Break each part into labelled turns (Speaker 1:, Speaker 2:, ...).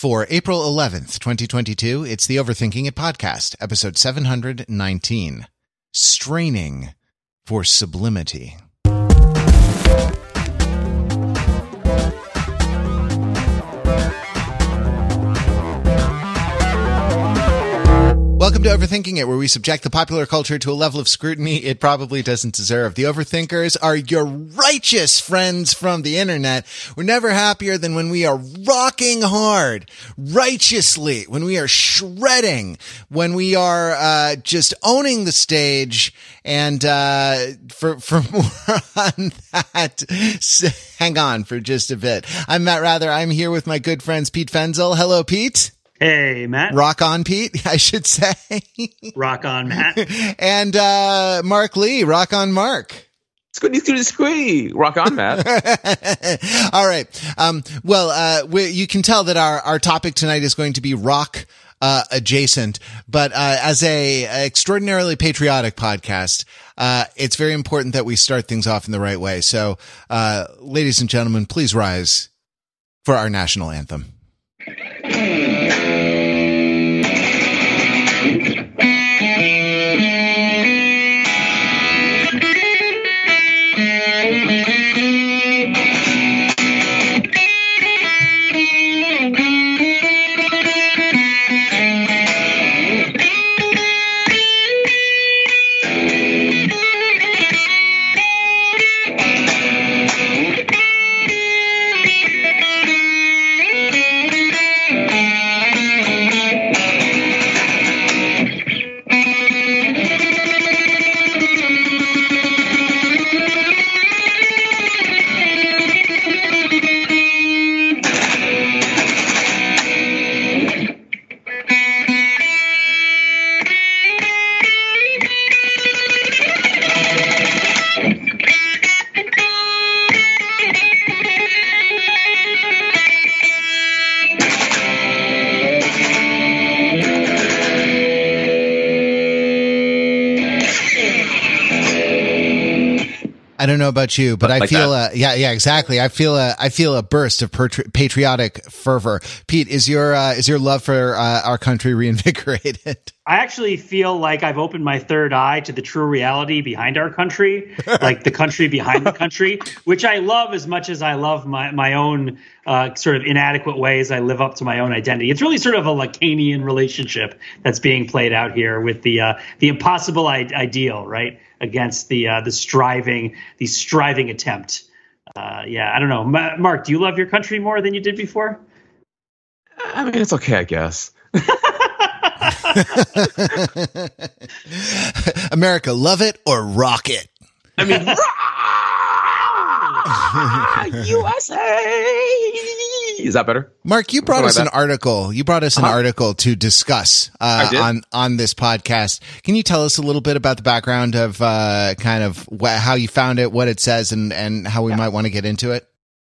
Speaker 1: For April 11th, 2022, it's the Overthinking It podcast, episode 719 Straining for Sublimity. Welcome to Overthinking It, where we subject the popular culture to a level of scrutiny it probably doesn't deserve. The Overthinkers are your righteous friends from the internet. We're never happier than when we are rocking hard, righteously, when we are shredding, when we are uh, just owning the stage. And uh, for for more on that, hang on for just a bit. I'm Matt Wrather. I'm here with my good friends Pete Fenzel. Hello, Pete.
Speaker 2: Hey, Matt.
Speaker 1: Rock on, Pete, I should say.
Speaker 2: Rock on, Matt.
Speaker 1: and uh, Mark Lee. Rock on, Mark.
Speaker 3: Squiddy, squiddy, squee. Rock on, Matt.
Speaker 1: All right. Um, well, uh, we, you can tell that our, our topic tonight is going to be rock uh, adjacent, but uh, as a, a extraordinarily patriotic podcast, uh, it's very important that we start things off in the right way. So, uh, ladies and gentlemen, please rise for our national anthem. Don't know about you, but, but I like feel a, yeah, yeah, exactly. I feel a, I feel a burst of patriotic fervor. Pete, is your, uh, is your love for uh, our country reinvigorated?
Speaker 2: I actually feel like I've opened my third eye to the true reality behind our country, like the country behind the country, which I love as much as I love my, my own uh, sort of inadequate ways I live up to my own identity. It's really sort of a Lacanian relationship that's being played out here with the, uh, the impossible I- ideal, right? against the uh, the striving the striving attempt. Uh, yeah, I don't know, Mark. Do you love your country more than you did before?
Speaker 3: I mean, it's okay, I guess.
Speaker 1: America, love it or rock it.
Speaker 3: I mean, USA. Is that better?
Speaker 1: Mark, you brought us like an article. You brought us an uh-huh. article to discuss uh, on on this podcast. Can you tell us a little bit about the background of uh, kind of wh- how you found it, what it says, and and how we yeah. might want to get into it?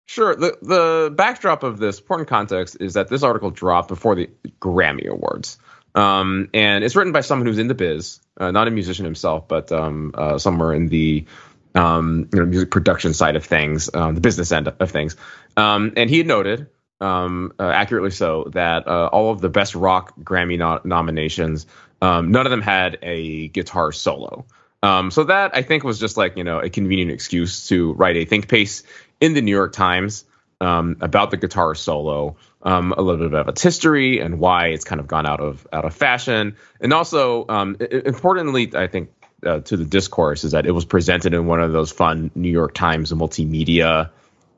Speaker 3: Sure. The the backdrop of this important context is that this article dropped before the Grammy Awards. Um, and it's written by someone who's in the biz, uh, not a musician himself, but um, uh, somewhere in the um, you know music production side of things, um, the business end of things. Um, and he had noted um, uh, accurately so, that uh, all of the best rock Grammy no- nominations, um, none of them had a guitar solo. So that I think was just like you know a convenient excuse to write a think piece in the New York Times um, about the guitar solo, um, a little bit of its history and why it's kind of gone out of out of fashion, and also um, importantly, I think uh, to the discourse is that it was presented in one of those fun New York Times multimedia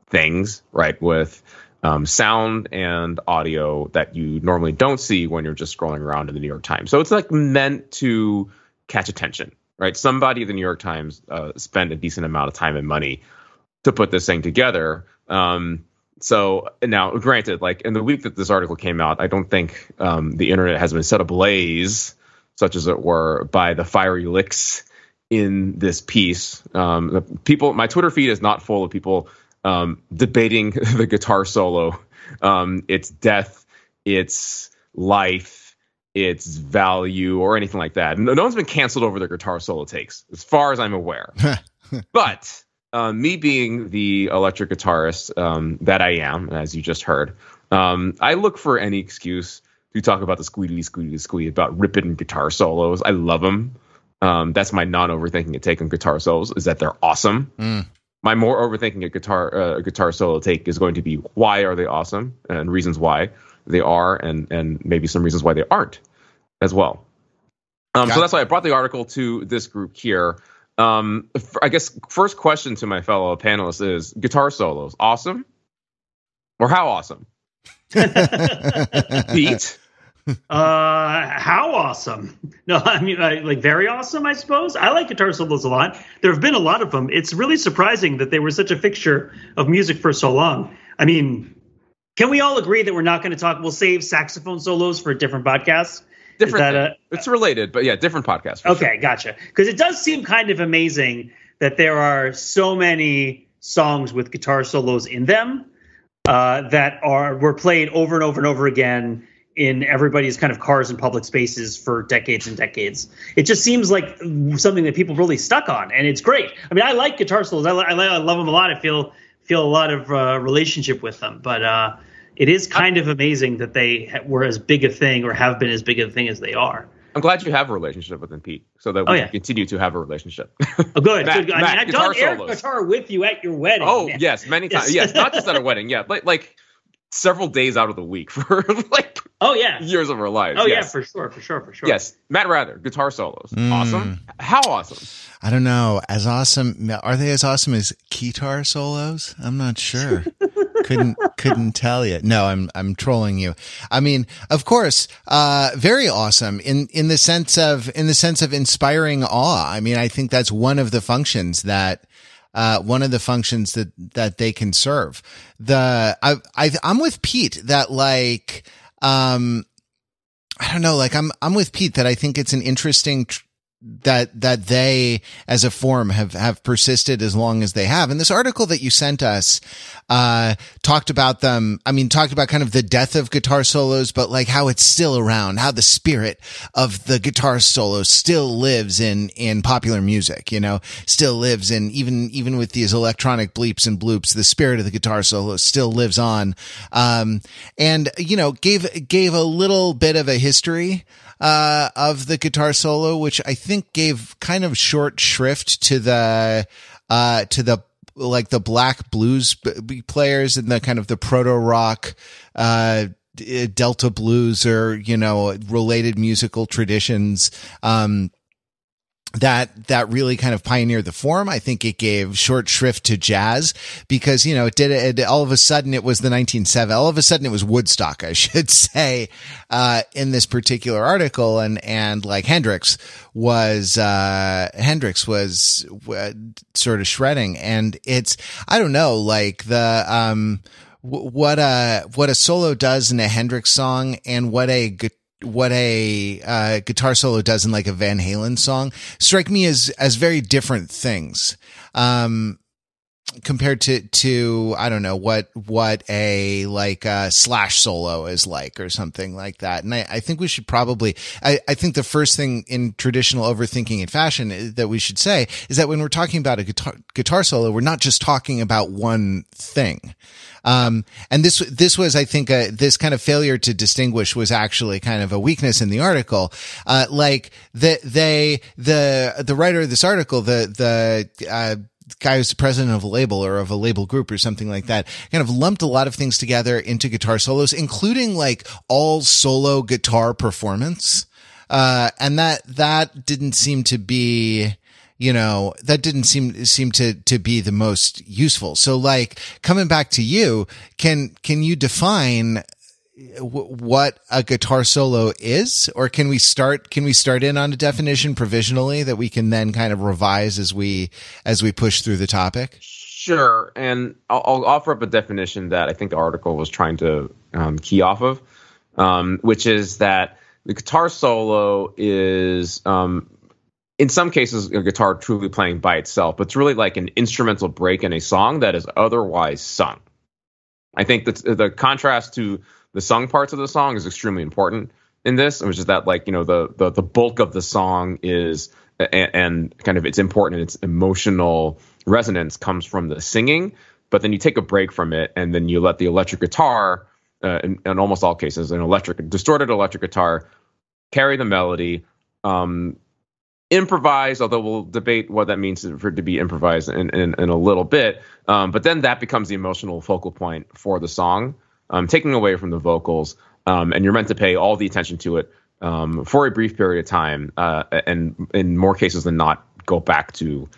Speaker 3: things, right? With um, sound and audio that you normally don't see when you're just scrolling around in the New York Times. So it's like meant to catch attention, right? Somebody at the New York Times uh, spent a decent amount of time and money to put this thing together. Um, so now, granted, like in the week that this article came out, I don't think um, the internet has been set ablaze, such as it were, by the fiery licks in this piece. Um, people, my Twitter feed is not full of people um, debating the guitar solo, um, its death, its life, its value, or anything like that. No, no one's been canceled over their guitar solo takes, as far as I'm aware. but uh, me being the electric guitarist um, that I am, as you just heard, Um, I look for any excuse to talk about the squealy squealy squeal about ripping guitar solos. I love them. Um, that's my non-overthinking take on guitar solos is that they're awesome.
Speaker 1: Mm.
Speaker 3: My more overthinking a guitar uh, guitar solo take is going to be why are they awesome and reasons why they are and and maybe some reasons why they aren't as well. Um, so that's why I brought the article to this group here. Um, f- I guess first question to my fellow panelists is guitar solos awesome or how awesome? Pete,
Speaker 2: Uh, how awesome! No, I mean uh, like very awesome. I suppose I like guitar solos a lot. There have been a lot of them. It's really surprising that they were such a fixture of music for so long. I mean, can we all agree that we're not going to talk? We'll save saxophone solos for a different podcast.
Speaker 3: Different.
Speaker 2: that a-
Speaker 3: it's related, but yeah, different podcast. for sure.
Speaker 2: Okay, gotcha. Because it does seem kind of amazing that there are so many songs with guitar solos in them uh, that are were played over and over and over again in everybody's kind of cars and public spaces for decades and decades. It just seems like something that people really stuck on, and it's great. I mean, I like guitar solos. I, I, I love them a lot. I feel feel a lot of uh, relationship with them, but. Uh, it is kind of amazing that they were as big a thing or have been as big a thing as they are.
Speaker 3: I'm glad you have a relationship with him, Pete, so that we
Speaker 2: Oh, yeah.
Speaker 3: can continue to have a relationship.
Speaker 2: Oh, good,
Speaker 3: Matt,
Speaker 2: good. I
Speaker 3: Matt,
Speaker 2: mean, I've done air
Speaker 3: solos.
Speaker 2: guitar with you at your wedding.
Speaker 3: oh
Speaker 2: man.
Speaker 3: yes, many times.
Speaker 2: Yes.
Speaker 3: Yes, not just at a wedding. Yeah, like like several days out of the week for like
Speaker 2: Oh yeah.
Speaker 3: years of her life.
Speaker 2: Oh yeah, for sure, for sure, for sure.
Speaker 3: Yes, Matt Wrather, guitar solos,
Speaker 1: Mm.
Speaker 3: awesome. How awesome?
Speaker 1: I don't know. As awesome are they as awesome as guitar solos? I'm not sure. couldn't couldn't tell you. No, I'm I'm trolling you. I mean, of course, uh very awesome in in the sense of in the sense of inspiring awe. I mean, I think that's one of the functions that uh, one of the functions that that they can serve. The I, I I'm with Pete that like um I don't know like I'm I'm with Pete that I think it's an interesting tr- that that they as a form have have persisted as long as they have. And this article that you sent us uh talked about them. I mean, talked about kind of the death of guitar solos, but like how it's still around, how the spirit of the guitar solo still lives in in popular music. You know, still lives in even even with these electronic bleeps and bloops, the spirit of the guitar solo still lives on. Um, and you know, gave gave a little bit of a history uh, of the guitar solo, which I think gave kind of short shrift to the, uh, to the, like the black blues b- players and the kind of the proto rock, uh, Delta blues or, you know, related musical traditions. Um, that that really kind of pioneered the form. I think it gave short shrift to jazz because you know it did it. All of a sudden, it was the 1970s. All of a sudden, it was Woodstock, I should say, uh, in this particular article. And and like Hendrix was uh, Hendrix was uh, sort of shredding, and it's I don't know like the um what a what a solo does in a Hendrix song and what a what a uh, guitar solo does in like a Van Halen song strike me as as very different things. Um, compared to to I don't know what what a like uh slash solo is like or something like that. And I, I think we should probably I, I think the first thing in traditional overthinking and fashion that we should say is that when we're talking about a guitar guitar solo, we're not just talking about one thing. Um, and this, this was, I think, uh, this kind of failure to distinguish was actually kind of a weakness in the article. Uh, like the, they, the, the writer of this article, the, the, uh, guy who's the president of a label or of a label group or something like that kind of lumped a lot of things together into guitar solos, including like all solo guitar performance. Uh, and that, that didn't seem to be, you know, that didn't seem, seem to, to be the most useful. So like coming back to you, can, can you define what a guitar solo is? Or can we start can we start in on a definition provisionally that we can then kind of revise as we as we push through the topic?
Speaker 3: Sure, and I'll, I'll offer up a definition that I think the article was trying to um, key off of, um, which is that the guitar solo is, um, in some cases, a guitar truly playing by itself, but it's really like an instrumental break in a song that is otherwise sung. I think that the contrast to the sung parts of the song is extremely important in this, which is that like you know the the, the bulk of the song is and, and kind of its important its emotional resonance comes from the singing, but then you take a break from it and then you let the electric guitar uh, in, in almost all cases, an electric distorted electric guitar carry the melody. Um, improvise, although we'll debate what that means for it to be improvised in, in, in a little bit. Um, but then that becomes the emotional focal point for the song, um, taking away from the vocals. Um, and you're meant to pay all the attention to it um, for a brief period of time, uh, and in more cases than not, go back to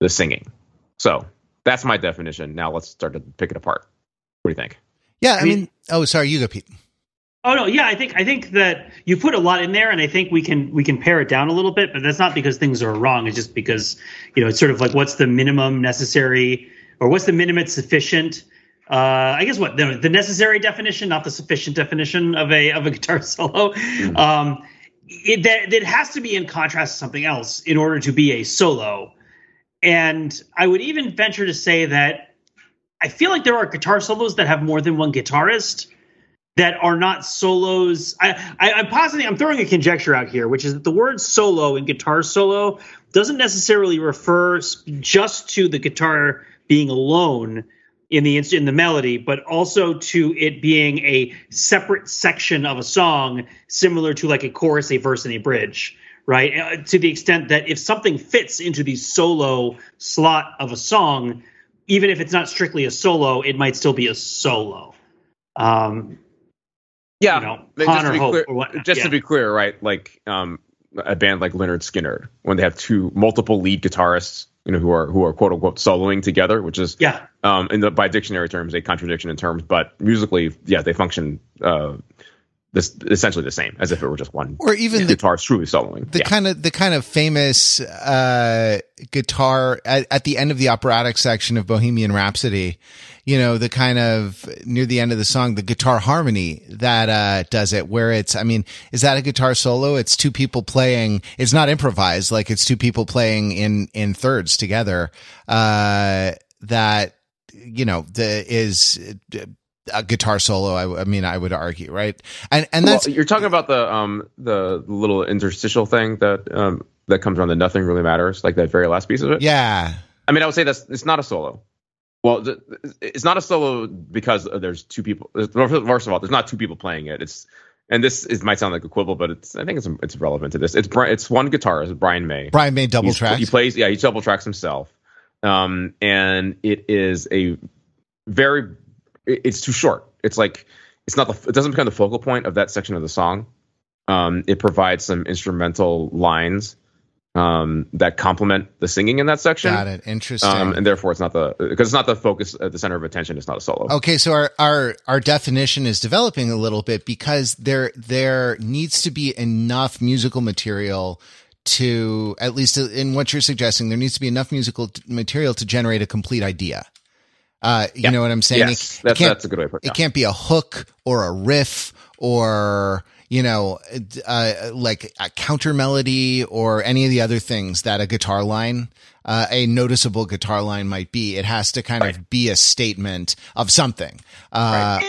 Speaker 3: the singing. So that's my definition. Now let's start to pick it apart. What do you think?
Speaker 1: Yeah, I mean, oh, sorry, you go, Pete.
Speaker 2: Oh no, yeah, I think I think that you put a lot in there, and I think we can we can pare it down a little bit. But that's not because things are wrong. It's just because you know it's sort of like what's the minimum necessary, or what's the minimum sufficient. Uh, I guess what the, the necessary definition, not the sufficient definition of a of a guitar solo. Mm-hmm. Um, it that it has to be in contrast to something else in order to be a solo. And I would even venture to say that I feel like there are guitar solos that have more than one guitarist that are not solos. I, I, am positing, I'm throwing a conjecture out here, which is that the word solo in guitar solo doesn't necessarily refer just to the guitar being alone in the in the melody, but also to it being a separate section of a song, similar to like a chorus, a verse, and a bridge. Right, uh, to the extent that if something fits into the solo slot of a song, even if it's not strictly a solo, it might still be a solo. Um,
Speaker 3: yeah, you know, just, to be, clear, just yeah. to be clear, right? Like um, a band like Lynyrd Skynyrd, when they have two multiple lead guitarists, you know, who are who are quote unquote soloing together, which is
Speaker 2: yeah,
Speaker 3: um, in the by dictionary terms a contradiction in terms, but musically, yeah, they function uh, this essentially the same as if it were just one
Speaker 1: or even
Speaker 3: the guitar truly soloing
Speaker 1: the yeah. kind of the kind of famous uh, guitar at, at, the end of the operatic section of bohemian rhapsody you know the kind of near the end of the song the guitar harmony that uh, does it where it's i mean is that a guitar solo it's two people playing it's not improvised like it's two people playing in in thirds together uh, that you know the is a guitar solo. I, I, mean, I would argue, right? And and that's
Speaker 3: well, you're talking about the um the little interstitial thing that um that comes around the nothing really matters, like that very last piece of it.
Speaker 1: Yeah.
Speaker 3: I mean, I would say that's it's not a solo. Well, it's not a solo because there's two people. First of all, there's not two people playing it. It's and this is might sound like a quibble, but it's I think it's it's relevant to this. It's it's one guitarist, Brian May.
Speaker 1: Brian May double track.
Speaker 3: He plays, yeah, he double tracks himself, um, and it is a very it's too short. It's like it's not the it doesn't become the focal point of that section of the song. Um, it provides some instrumental lines um, that complement the singing in that section.
Speaker 1: Got it. Interesting.
Speaker 3: Um, and therefore, it's not the because it's not the focus at the center of attention. It's not a solo.
Speaker 1: Okay, so our our our definition is developing a little bit because there there needs to be enough musical material to at least in what you're suggesting there needs to be enough musical material to generate a complete idea uh, you know what I'm saying?
Speaker 3: Yes, it, that's, that's a good way to put
Speaker 1: it. It can't be a hook or a riff or you know, uh, like a counter melody or any of the other things that a guitar line, uh, a noticeable guitar line might be. It has to kind right. of be a statement of something. Uh,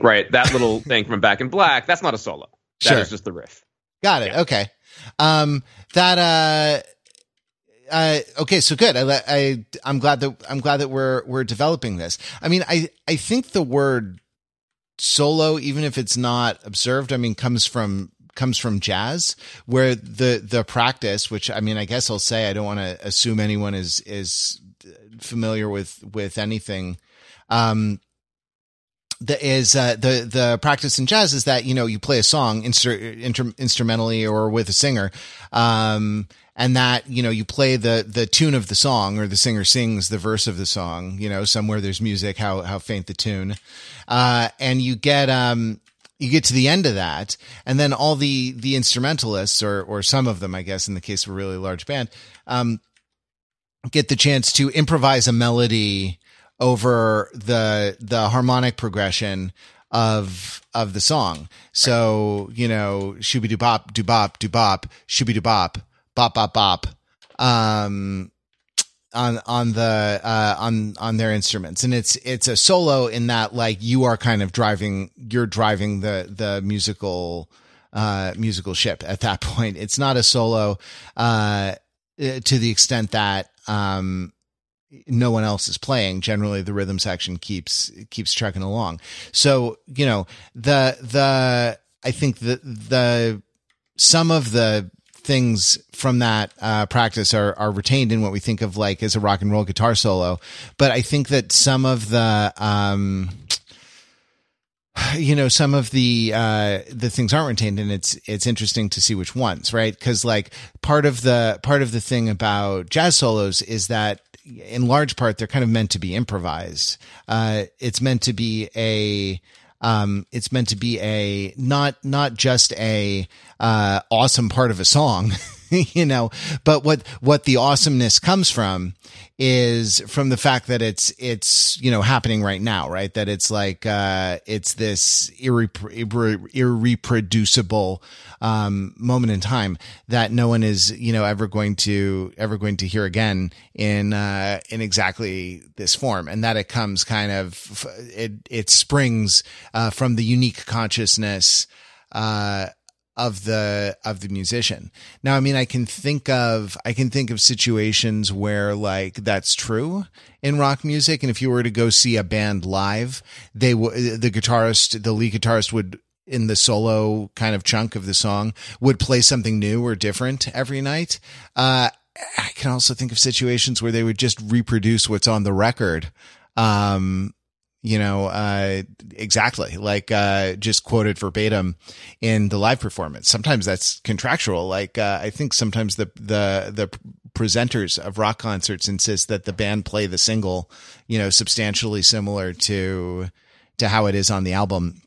Speaker 1: right.
Speaker 3: That little thing from Back in Black, that's not a solo. That sure. is just the riff.
Speaker 1: Got it. Yeah. Okay. Um, that, uh, uh, okay, so good. I, I, I'm glad that I'm glad that we're we're developing this. I mean, I I think the word solo, even if it's not observed, I mean, comes from comes from jazz, where the the practice, which I mean, I guess I'll say, I don't want to assume anyone is is familiar with with anything. Um, the is uh, the the practice in jazz is that you know you play a song inter- instrumentally or with a singer um, and that you know you play the the tune of the song or the singer sings the verse of the song you know somewhere there's music how how faint the tune uh, and you get um you get to the end of that and then all the the instrumentalists or or some of them i guess in the case of a really large band um get the chance to improvise a melody over the the harmonic progression of of the song. So, you know, shooby doo bop, doo bop, doo bop, shooby doo bop, bop bop bop um on on the uh on on their instruments. And it's it's a solo in that like you are kind of driving you're driving the the musical uh musical ship at that point. It's not a solo uh to the extent that um no one else is playing. Generally the rhythm section keeps keeps trucking along. So you know the the i think the the some of the things from that uh, practice are are retained in what we think of like as a rock and roll guitar solo. But i think that some of the um you know some of the uh the things aren't retained and it's it's interesting to see which ones right? Because like part of the part of the thing about jazz solos is that in large part they're kind of meant to be improvised. Uh it's meant to be a um it's meant to be a not not just a uh awesome part of a song you know but what what the awesomeness comes from is from the fact that it's it's you know happening right now right? That it's like uh it's this irre- irreproducible um moment in time that no one is you know ever going to ever going to hear again in uh in exactly this form. And that it comes kind of it it springs uh from the unique consciousness uh of the of the musician. Now, I mean, I can think of I can think of situations where like that's true in rock music, and if you were to go see a band live, they w- the guitarist, the lead guitarist would in the solo kind of chunk of the song would play something new or different every night. Uh, I can also think of situations where they would just reproduce what's on the record. Um, you know, uh, exactly like, uh, just quoted verbatim in the live performance. Sometimes that's contractual. Like, uh, I think sometimes the, the, the presenters of rock concerts insist that the band play the single, you know, substantially similar to, to how it is on the album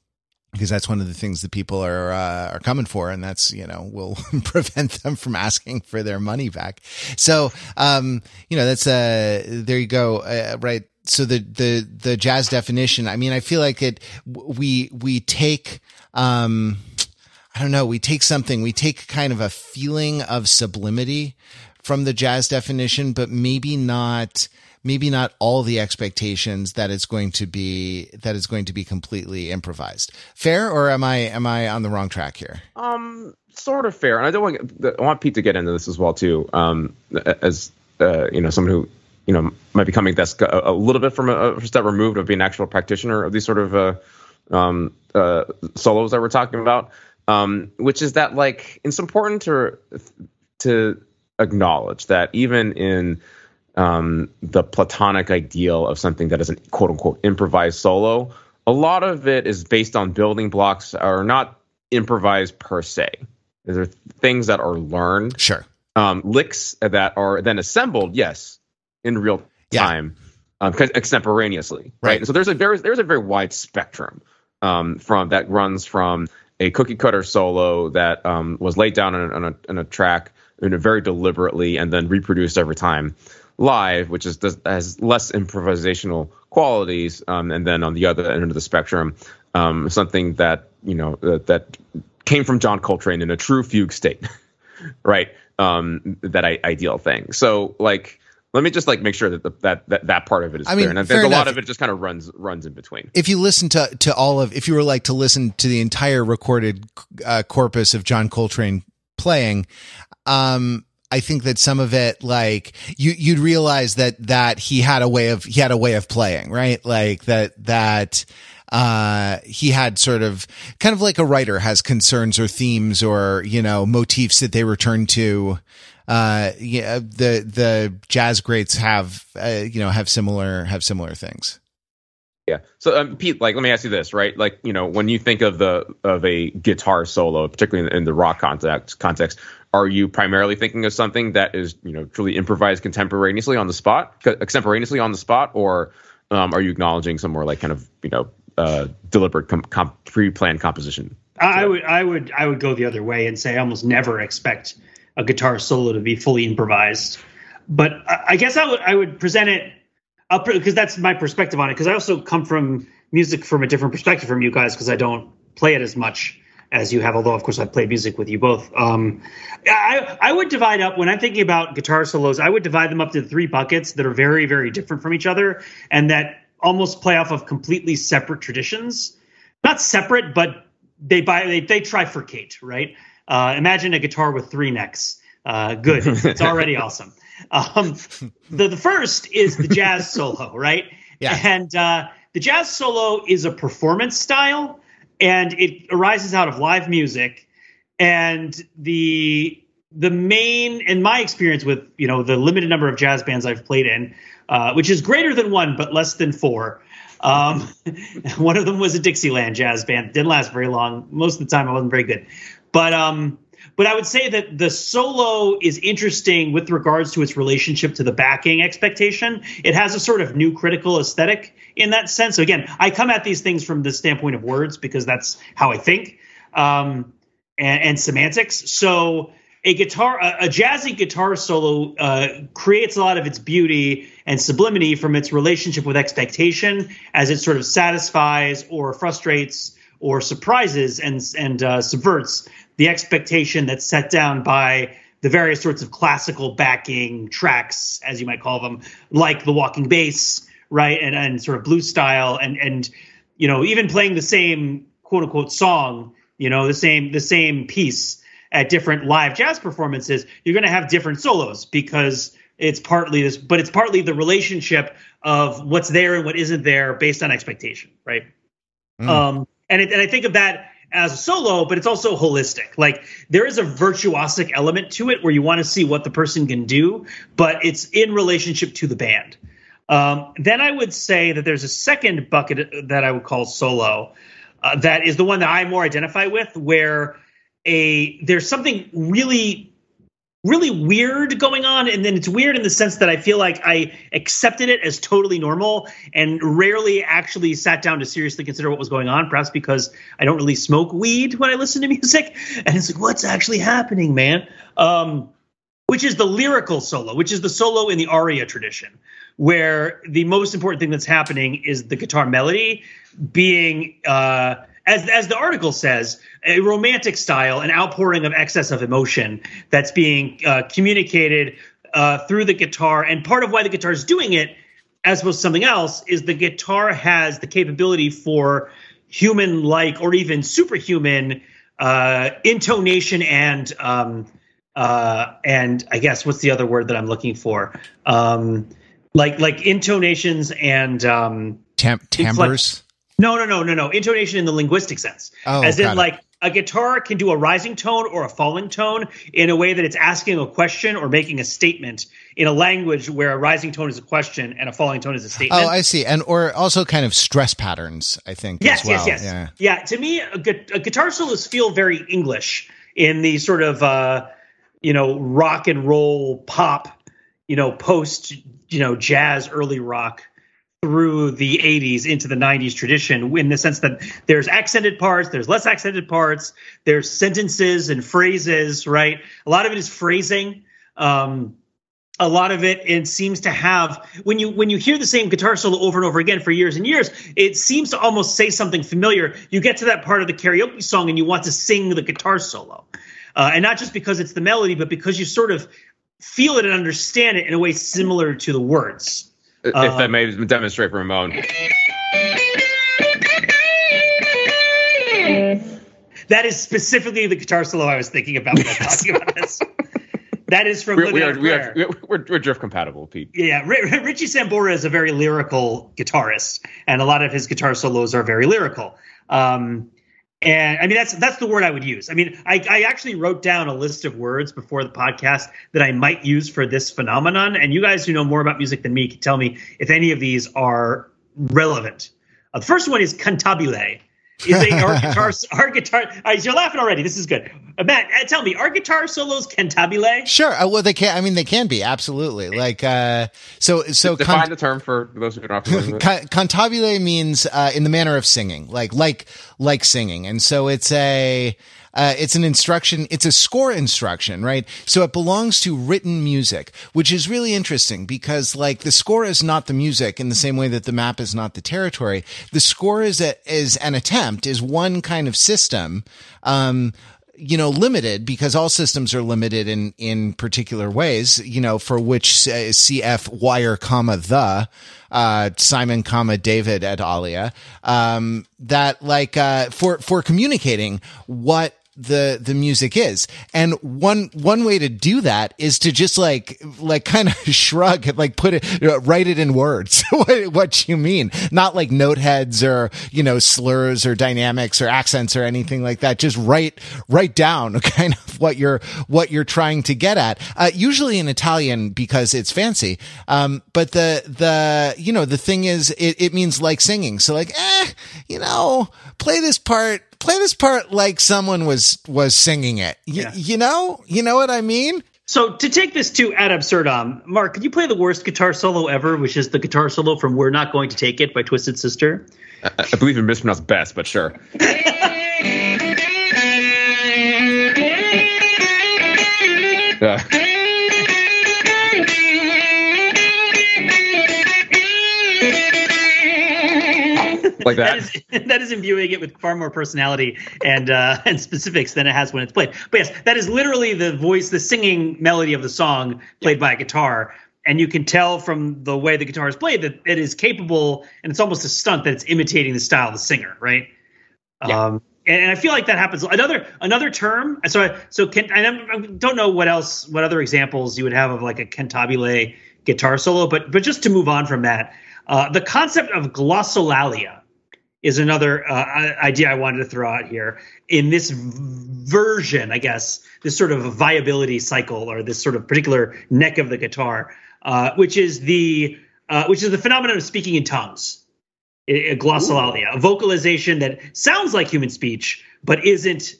Speaker 1: because that's one of the things that people are uh, are coming for, and that's you know will prevent them from asking for their money back. So um, you know that's uh there you go uh, right. So the the the jazz definition. I mean, I feel like it. We we take um, I don't know. We take something. We take kind of a feeling of sublimity from the jazz definition, but maybe not maybe not all the expectations that it's going to be that it's going to be completely improvised. Fair, or am I am I on the wrong track here?
Speaker 3: Um, sort of fair, and I don't want I want Pete to get into this as well too. Um, as uh, you know, someone who you know might be coming that's a, a little bit from a, a, step removed of being an actual practitioner of these sort of uh, um, uh, solos that we're talking about. Um, which is that like it's important to to acknowledge that even in um, the platonic ideal of something that is an quote unquote improvised solo, a lot of it is based on building blocks are not improvised per se. There are things that are learned.
Speaker 1: Sure.
Speaker 3: Um, licks that are then assembled, yes, in real time, yeah. um, extemporaneously. Right. right. And so there's a very there's a very wide spectrum um, from that runs from a cookie cutter solo that um, was laid down on a, on a, on a track in a very deliberately and then reproduced every time live, which is does, has less improvisational qualities, um, and then on the other end of the spectrum, um, something that you know that, that came from John Coltrane in a true fugue state, right? Um, that I, ideal thing. So like let me just like make sure that the, that, that that part of it is I clear. Mean, and there's a enough. lot of it just kind of runs runs in between.
Speaker 1: If you listen to to all of, if you were like to listen to the entire recorded uh, corpus of John Coltrane playing, um, I think that some of it, like you, you'd realize that, that he had a way of, he had a way of playing, right? Like that, that, uh, he had sort of kind of like a writer has concerns or themes or, you know, motifs that they return to. Uh, yeah, the, the jazz greats have, uh, you know, have similar, have similar things.
Speaker 3: Yeah. So, um, Pete, like, let me ask you this, right? Like, you know, when you think of the of a guitar solo, particularly in, in the rock context, context, are you primarily thinking of something that is, you know, truly improvised contemporaneously on the spot, extemporaneously on the spot, or um, are you acknowledging some more like kind of, you know, uh, deliberate com- com- pre-planned composition?
Speaker 2: I would, I would, I would go the other way and say I almost never expect a guitar solo to be fully improvised. But I guess I would, I would present it up because that's my perspective on it. Because I also come from music from a different perspective from you guys because I don't play it as much as you have, although of course I played music with you both. Um, I, I would divide up when I'm thinking about guitar solos. I would divide them up to three buckets that are very, very different from each other, and that almost play off of completely separate traditions. Not separate, but they buy they, they trifurcate, right? Uh, imagine a guitar with three necks. Uh, good, it's already awesome. Um, the, the first is the jazz solo, right?
Speaker 1: Yeah.
Speaker 2: And uh, the jazz solo is a performance style, and it arises out of live music. And the the main, in my experience with you know the limited number of jazz bands I've played in, uh, which is greater than one but less than four. Um, one of them was a Dixieland jazz band. Didn't last very long. Most of the time, I wasn't very good. But um, but I would say that the solo is interesting with regards to its relationship to the backing expectation. It has a sort of new critical aesthetic in that sense. So again, I come at these things from the standpoint of words because that's how I think um, and, and semantics. So a guitar, a, a jazzy guitar solo uh, creates a lot of its beauty and sublimity from its relationship with expectation as it sort of satisfies or frustrates or surprises and and uh, subverts the expectation that's set down by the various sorts of classical backing tracks, as you might call them, like the walking bass, right, and and sort of blues style, and and you know even playing the same quote unquote song, you know the same the same piece at different live jazz performances, you're going to have different solos because it's partly this, but it's partly the relationship of what's there and what isn't there based on expectation, right? Mm. Um, and it, and I think of that as a solo, but it's also holistic. Like there is a virtuosic element to it where you want to see what the person can do, but it's in relationship to the band. Um, then I would say that there's a second bucket that I would call solo. Uh, that is the one that I more identify with, where a there's something really really weird going on and then it's weird in the sense that i feel like i accepted it as totally normal and rarely actually sat down to seriously consider what was going on perhaps because i don't really smoke weed when i listen to music. And it's like what's actually happening man? Um, which is the lyrical solo which is the solo in the aria tradition where the most important thing that's happening is the guitar melody being uh, as as the article says, a romantic style, an outpouring of excess of emotion that's being uh, communicated uh, through the guitar. And part of why the guitar is doing it, as opposed to something else, is the guitar has the capability for human-like or even superhuman uh, intonation and um, uh, and I guess what's the other word that I'm looking for? Um, like like intonations and um,
Speaker 1: Tam- timbres.
Speaker 2: No, no, no, no, no. Intonation in the linguistic sense.
Speaker 1: Oh,
Speaker 2: as in
Speaker 1: it.
Speaker 2: like a guitar can do a rising tone or a falling tone in a way that it's asking a question or making a statement in a language where a rising tone is a question and a falling tone is a statement.
Speaker 1: Oh, I see. And or also kind of stress patterns, I think.
Speaker 2: Yes,
Speaker 1: well.
Speaker 2: yes, yes.
Speaker 1: Yeah.
Speaker 2: yeah. To me, a, a guitar solos feel very English in the sort of uh, you know rock and roll pop, you know post you know jazz early rock through the 80s into the 90s tradition in the sense that there's accented parts, there's less accented parts, there's sentences and phrases, right? A lot of it is phrasing. Um, a lot of it it seems to have when you when you hear the same guitar solo over and over again for years and years it seems to almost say something familiar you get to that part of the karaoke song and you want to sing the guitar solo uh, and not just because it's the melody but because you sort of feel it and understand it in a way similar to the words
Speaker 3: if um, that may demonstrate for a moment.
Speaker 2: That is specifically the guitar solo I was thinking about when I was talking about this. That is from
Speaker 3: we're, we are, we are, we're, we're, drift compatible, Pete.
Speaker 2: Yeah, Richie Sambora is a very lyrical guitarist, and a lot of his guitar solos are very lyrical. Um, and I mean that's that's the word I would use. I mean, I, I actually wrote down a list of words before the podcast that I might use for this phenomenon. And you guys who know more about music than me can tell me if any of these are relevant. Uh, the first one is cantabile, is a, our guitar, our guitar. Right, you're laughing already. This is good. Uh, Matt, uh, tell me, are guitar solos cantabile?
Speaker 1: Sure. Uh, well, they can. I mean, they can be absolutely. Like, uh, so, so
Speaker 3: define con- the term for those who are not familiar.
Speaker 1: cantabile means uh, in the manner of singing, like, like, like singing, and so it's a. Uh, it's an instruction. It's a score instruction, right? So it belongs to written music, which is really interesting because like the score is not the music in the same way that the map is not the territory. The score is a, is an attempt, is one kind of system. Um, you know, limited because all systems are limited in, in particular ways, you know, for which CF wire, comma, the, uh, Simon, comma, David et alia, um, that like, uh, for, for communicating what the the music is. And one one way to do that is to just like like kind of shrug and like put it write it in words what, what you mean, not like note heads or you know slurs or dynamics or accents or anything like that. Just write write down kind of what you're what you're trying to get at. Uh, usually in Italian because it's fancy. Um, but the the you know the thing is it, it means like singing. So like eh, you know, play this part play this part like someone was was singing it. Y-
Speaker 2: Yeah.
Speaker 1: You know, you know what I mean?
Speaker 2: So to take this to ad absurdum, Mark, could you play the worst guitar solo ever, which is the guitar solo from "We're Not Going to Take It" by Twisted Sister?
Speaker 3: I, I believe you mispronounced best, but sure. Yeah. Like
Speaker 2: That
Speaker 3: that.
Speaker 2: is that is imbuing it with far more personality and uh, and specifics than it has when it's played. But yes, that is literally the voice, the singing melody of the song played by a guitar. And you can tell from the way the guitar is played that it is capable, and it's almost a stunt that it's imitating the style of the singer, right?
Speaker 3: Yeah.
Speaker 2: Um, and, and I feel like that happens. Another another term. So I, so can I don't- I don't know what else, what other examples you would have of like a cantabile guitar solo, but but just to move on from that, uh, the concept of glossolalia is another uh, idea I wanted to throw out here. In this v- version, I guess this sort of viability cycle or this sort of particular neck of the guitar, uh, which is the uh, which is the phenomenon of speaking in tongues a glossolalia, a vocalization that sounds like human speech but isn't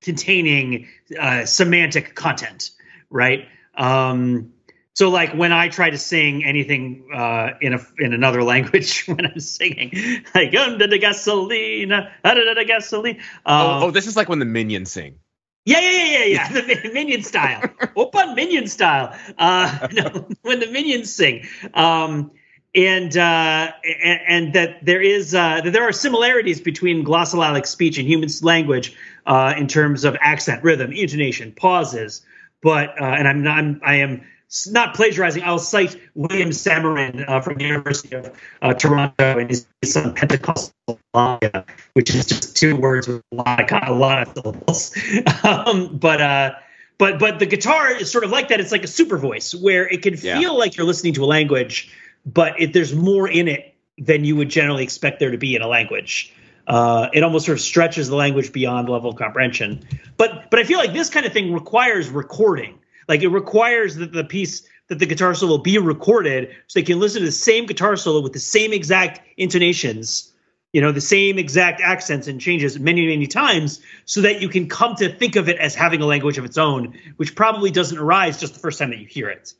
Speaker 2: containing uh, semantic content, right? Um, so, like when I try to sing anything uh, in a in another language when I'm singing, like under the gasolina, under the gasoline.
Speaker 3: Oh,
Speaker 2: Um,
Speaker 3: oh, this is like when the minions sing.
Speaker 2: yeah, yeah, yeah, yeah, yeah. The minion style. Open minion style. Uh, no, when the minions sing. Um, and, uh, and and that there is uh, that there are similarities between glossolalic speech and human language uh, in terms of accent, rhythm, intonation, pauses. But uh, and I'm not I'm, I am not plagiarizing. I'll cite William Samarin uh, from the University of uh, Toronto and his piece on Pentecostalalia, which is just two words with a lot of, a lot of syllables. Um, but uh, but but the guitar is sort of like that. It's like a super voice where it can
Speaker 3: Yeah.
Speaker 2: feel like you're listening to a language, but it, there's more in it than you would generally expect there to be in a language. Uh, it almost sort of stretches the language beyond the level of comprehension. But but I feel like this kind of thing requires recording. Like it requires that the piece that the guitar solo be recorded so they can listen to the same guitar solo with the same exact intonations, you know, the same exact accents and changes many, many times so that you can come to think of it as having a language of its own, which probably doesn't arise just the first time that you hear it.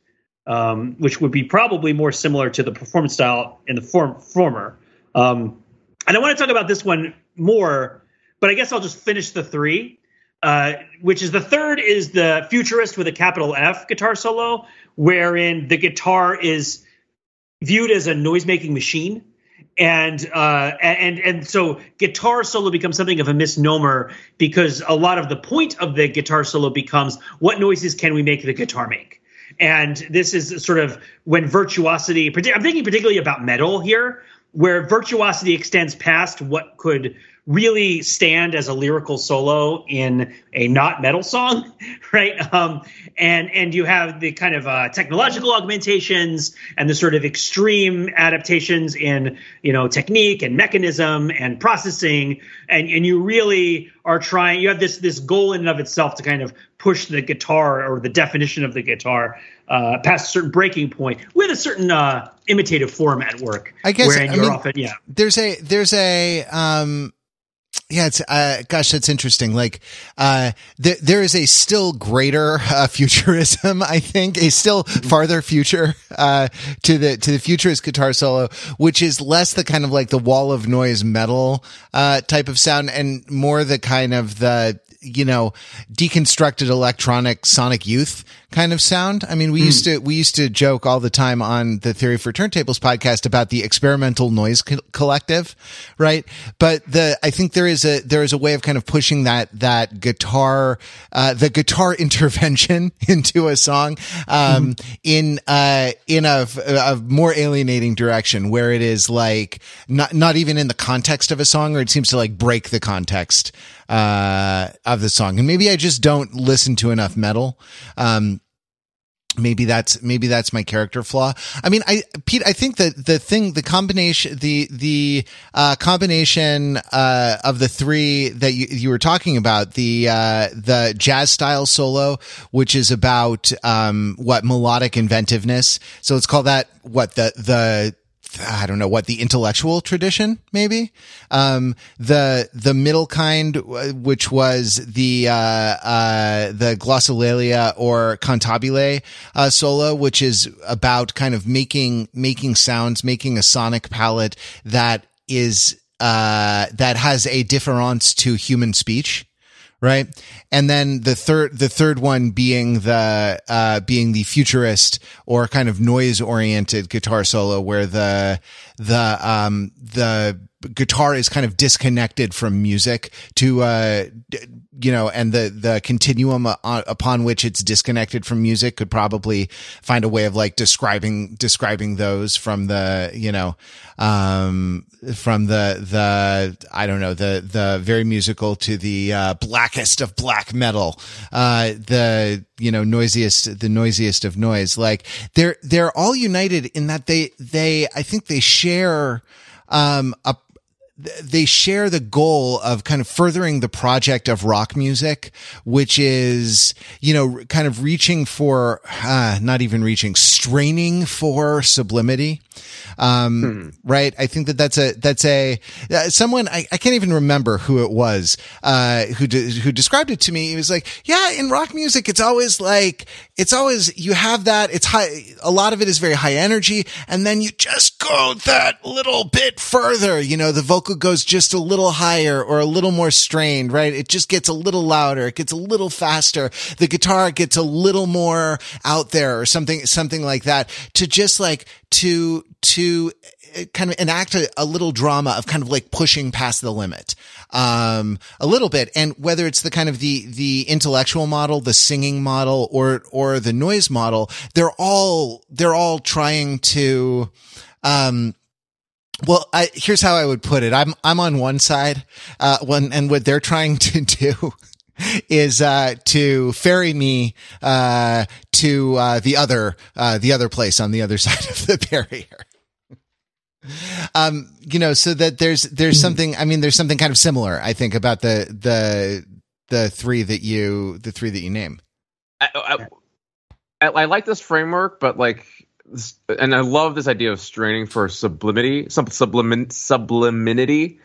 Speaker 2: Um, which would be probably more similar to the performance style in the form, former. Um, and I want to talk about this one more, but I guess I'll just finish the three, uh, which is the third is the futurist with a capital F guitar solo, wherein the guitar is viewed as a noise making machine. And uh, and and so guitar solo becomes something of a misnomer because a lot of the point of the guitar solo becomes what noises can we make the guitar make, and this is sort of when virtuosity. I'm thinking particularly about metal here, where virtuosity extends past what could really stand as a lyrical solo in a not metal song, right? Um, and and you have the kind of uh, technological augmentations and the sort of extreme adaptations in you know technique and mechanism and processing, and and you really are trying. You have this this goal in and of itself to kind of push the guitar or the definition of the guitar uh, past a certain breaking point with a certain uh, imitative form at work.
Speaker 1: I guess, I
Speaker 2: you're
Speaker 1: mean,
Speaker 2: often yeah.
Speaker 1: there's a there's a um yeah it's uh gosh that's interesting. Like uh there there is a still greater uh, futurism i think a still farther future uh to the to the futurist guitar solo which is less the kind of like the wall of noise metal uh type of sound and more the kind of the you know deconstructed electronic sonic youth kind of sound i mean we used to we used to joke all the time on the theory for turntables podcast about the experimental noise co- collective right but the i think there is a there is a way of kind of pushing that that guitar uh the guitar intervention into a song um in uh in a, a more alienating direction where it is like not not even in the context of a song or it seems to like break the context uh, of the song. And maybe I just don't listen to enough metal. Um, maybe that's maybe that's my character flaw. I mean i pete i think that the thing the combination the the uh combination uh of the three that you, you were talking about the uh the jazz style solo which is about um what melodic inventiveness so let's call that what the the I don't know what the intellectual tradition, maybe. Um, the, the middle kind, which was the, uh, uh, the glossolalia or cantabile, uh, solo, which is about kind of making, making sounds, making a sonic palette that is, uh, that has a difference to human speech right? And then the third, the third one being the, uh, being the futurist or kind of noise oriented guitar solo where the, the, um, the guitar is kind of disconnected from music to, uh, you know, and the, the continuum upon which it's disconnected from music could probably find a way of like describing, describing those from the, you know, um, from the, the, I don't know, the, the very musical to the, uh, blackest of black metal, uh, the, you know, noisiest, the noisiest of noise. Like they're, they're all united in that they, they, I think they share, um, a, they share the goal of kind of furthering the project of rock music, which is, you know, kind of reaching for, uh, not even reaching, straining for sublimity. Um, hmm. right. I think that that's a, that's a, uh, someone, I, I can't even remember who it was, uh, who, de- who described it to me. He was like, yeah, in rock music, it's always like, it's always, you have that, it's high, a lot of it is very high energy. And then you just go that little bit further, you know, the vocal goes just a little higher or a little more strained, right? It just gets a little louder. It gets a little faster. The guitar gets a little more out there or something, something like that to just like, to, to uh, kind of enact a, a, little drama of kind of like pushing past the limit um a little bit and whether it's the kind of the the intellectual model the singing model or or the noise model they're all they're all trying to um well, I, here's how I would put it. I'm, I'm on one side, uh, one, and what they're trying to do is, uh, to ferry me, uh, to, uh, the other, uh, the other place on the other side of the barrier. Um, you know, so that there's, there's something, I mean, there's something kind of similar, I think, about the, the, the three that you, the three that you name.
Speaker 3: I, I, I like this framework, but like, and I love this idea of straining for sublimity, sub, sublimin, subliminity.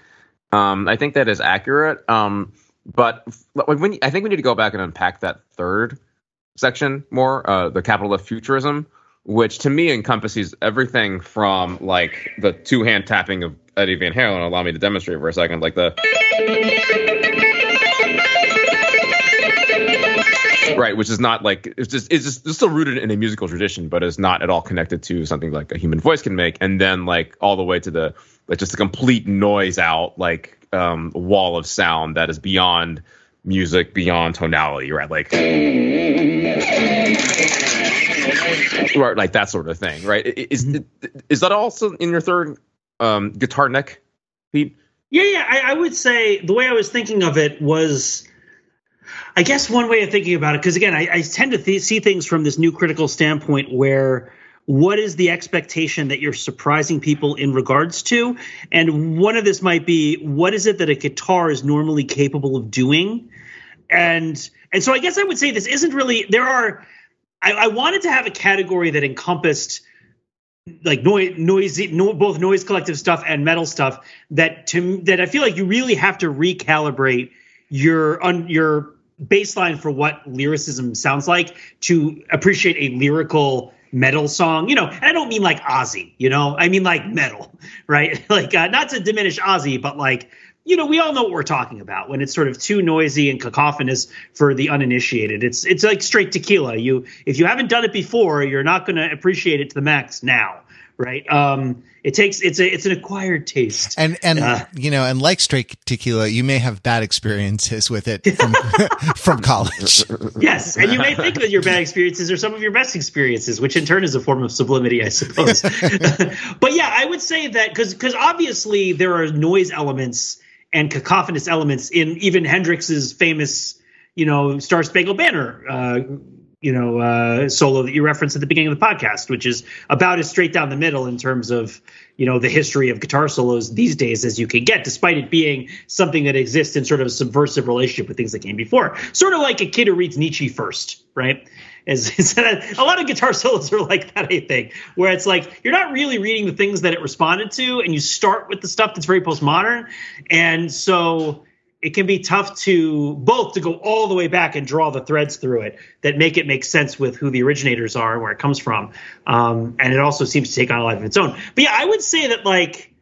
Speaker 3: Um, I think that is accurate. Um, but when I think we need to go back and unpack that third section more, uh, the capital of futurism, which to me encompasses everything from like the two hand tapping of Eddie Van Halen. Allow me to demonstrate for a second, like the right. Which is not like it's just it's just it's still rooted in a musical tradition but is not at all connected to something like a human voice can make. And then like all the way to the like just a complete noise out like um wall of sound that is beyond music beyond tonality right? Like right like that sort of thing right? Is is that also in your third um guitar neck pete?
Speaker 2: Yeah yeah I, I would say the way i was thinking of it was I guess one way of thinking about it, because again, I, I, tend to th- see things from this new critical standpoint where what is the expectation that you're surprising people in regards to? And one of this might be what is it that a guitar is normally capable of doing? And and so I guess I would say this isn't really there are I, I wanted to have a category that encompassed like noise noisy no, both noise collective stuff and metal stuff that to that I feel like you really have to recalibrate your on your baseline for what lyricism sounds like to appreciate a lyrical metal song. You know, and I don't mean like Ozzy, you know, I mean like metal, right? like uh, not to diminish Ozzy, but like you know, we all know what we're talking about when it's sort of too noisy and cacophonous for the uninitiated. It's it's like straight tequila. You if you haven't done it before, you're not going to appreciate it to the max now right? Um, it takes it's a it's an acquired taste,
Speaker 1: and and uh, you know, and like straight tequila, you may have bad experiences with it from from college.
Speaker 2: Yes, and you may think that your bad experiences are some of your best experiences, which in turn is a form of sublimity, I suppose. but yeah, I would say that because because obviously there are noise elements and cacophonous elements in even Hendrix's famous, you know, Star Spangled Banner, uh, you know, uh, solo that you referenced at the beginning of the podcast, which is about as straight down the middle in terms of, you know, the history of guitar solos these days as you can get, despite it being something that exists in sort of a subversive relationship with things that came before. Sort of like a kid who reads Nietzsche first, right? Is, is a lot of guitar solos are like that, I think, where it's like you're not really reading the things that it responded to, and you start with the stuff that's very postmodern, and so it can be tough to both to go all the way back and draw the threads through it that make it make sense with who the originators are and where it comes from. Um, and it also seems to take on a life of its own. But yeah, I would say that like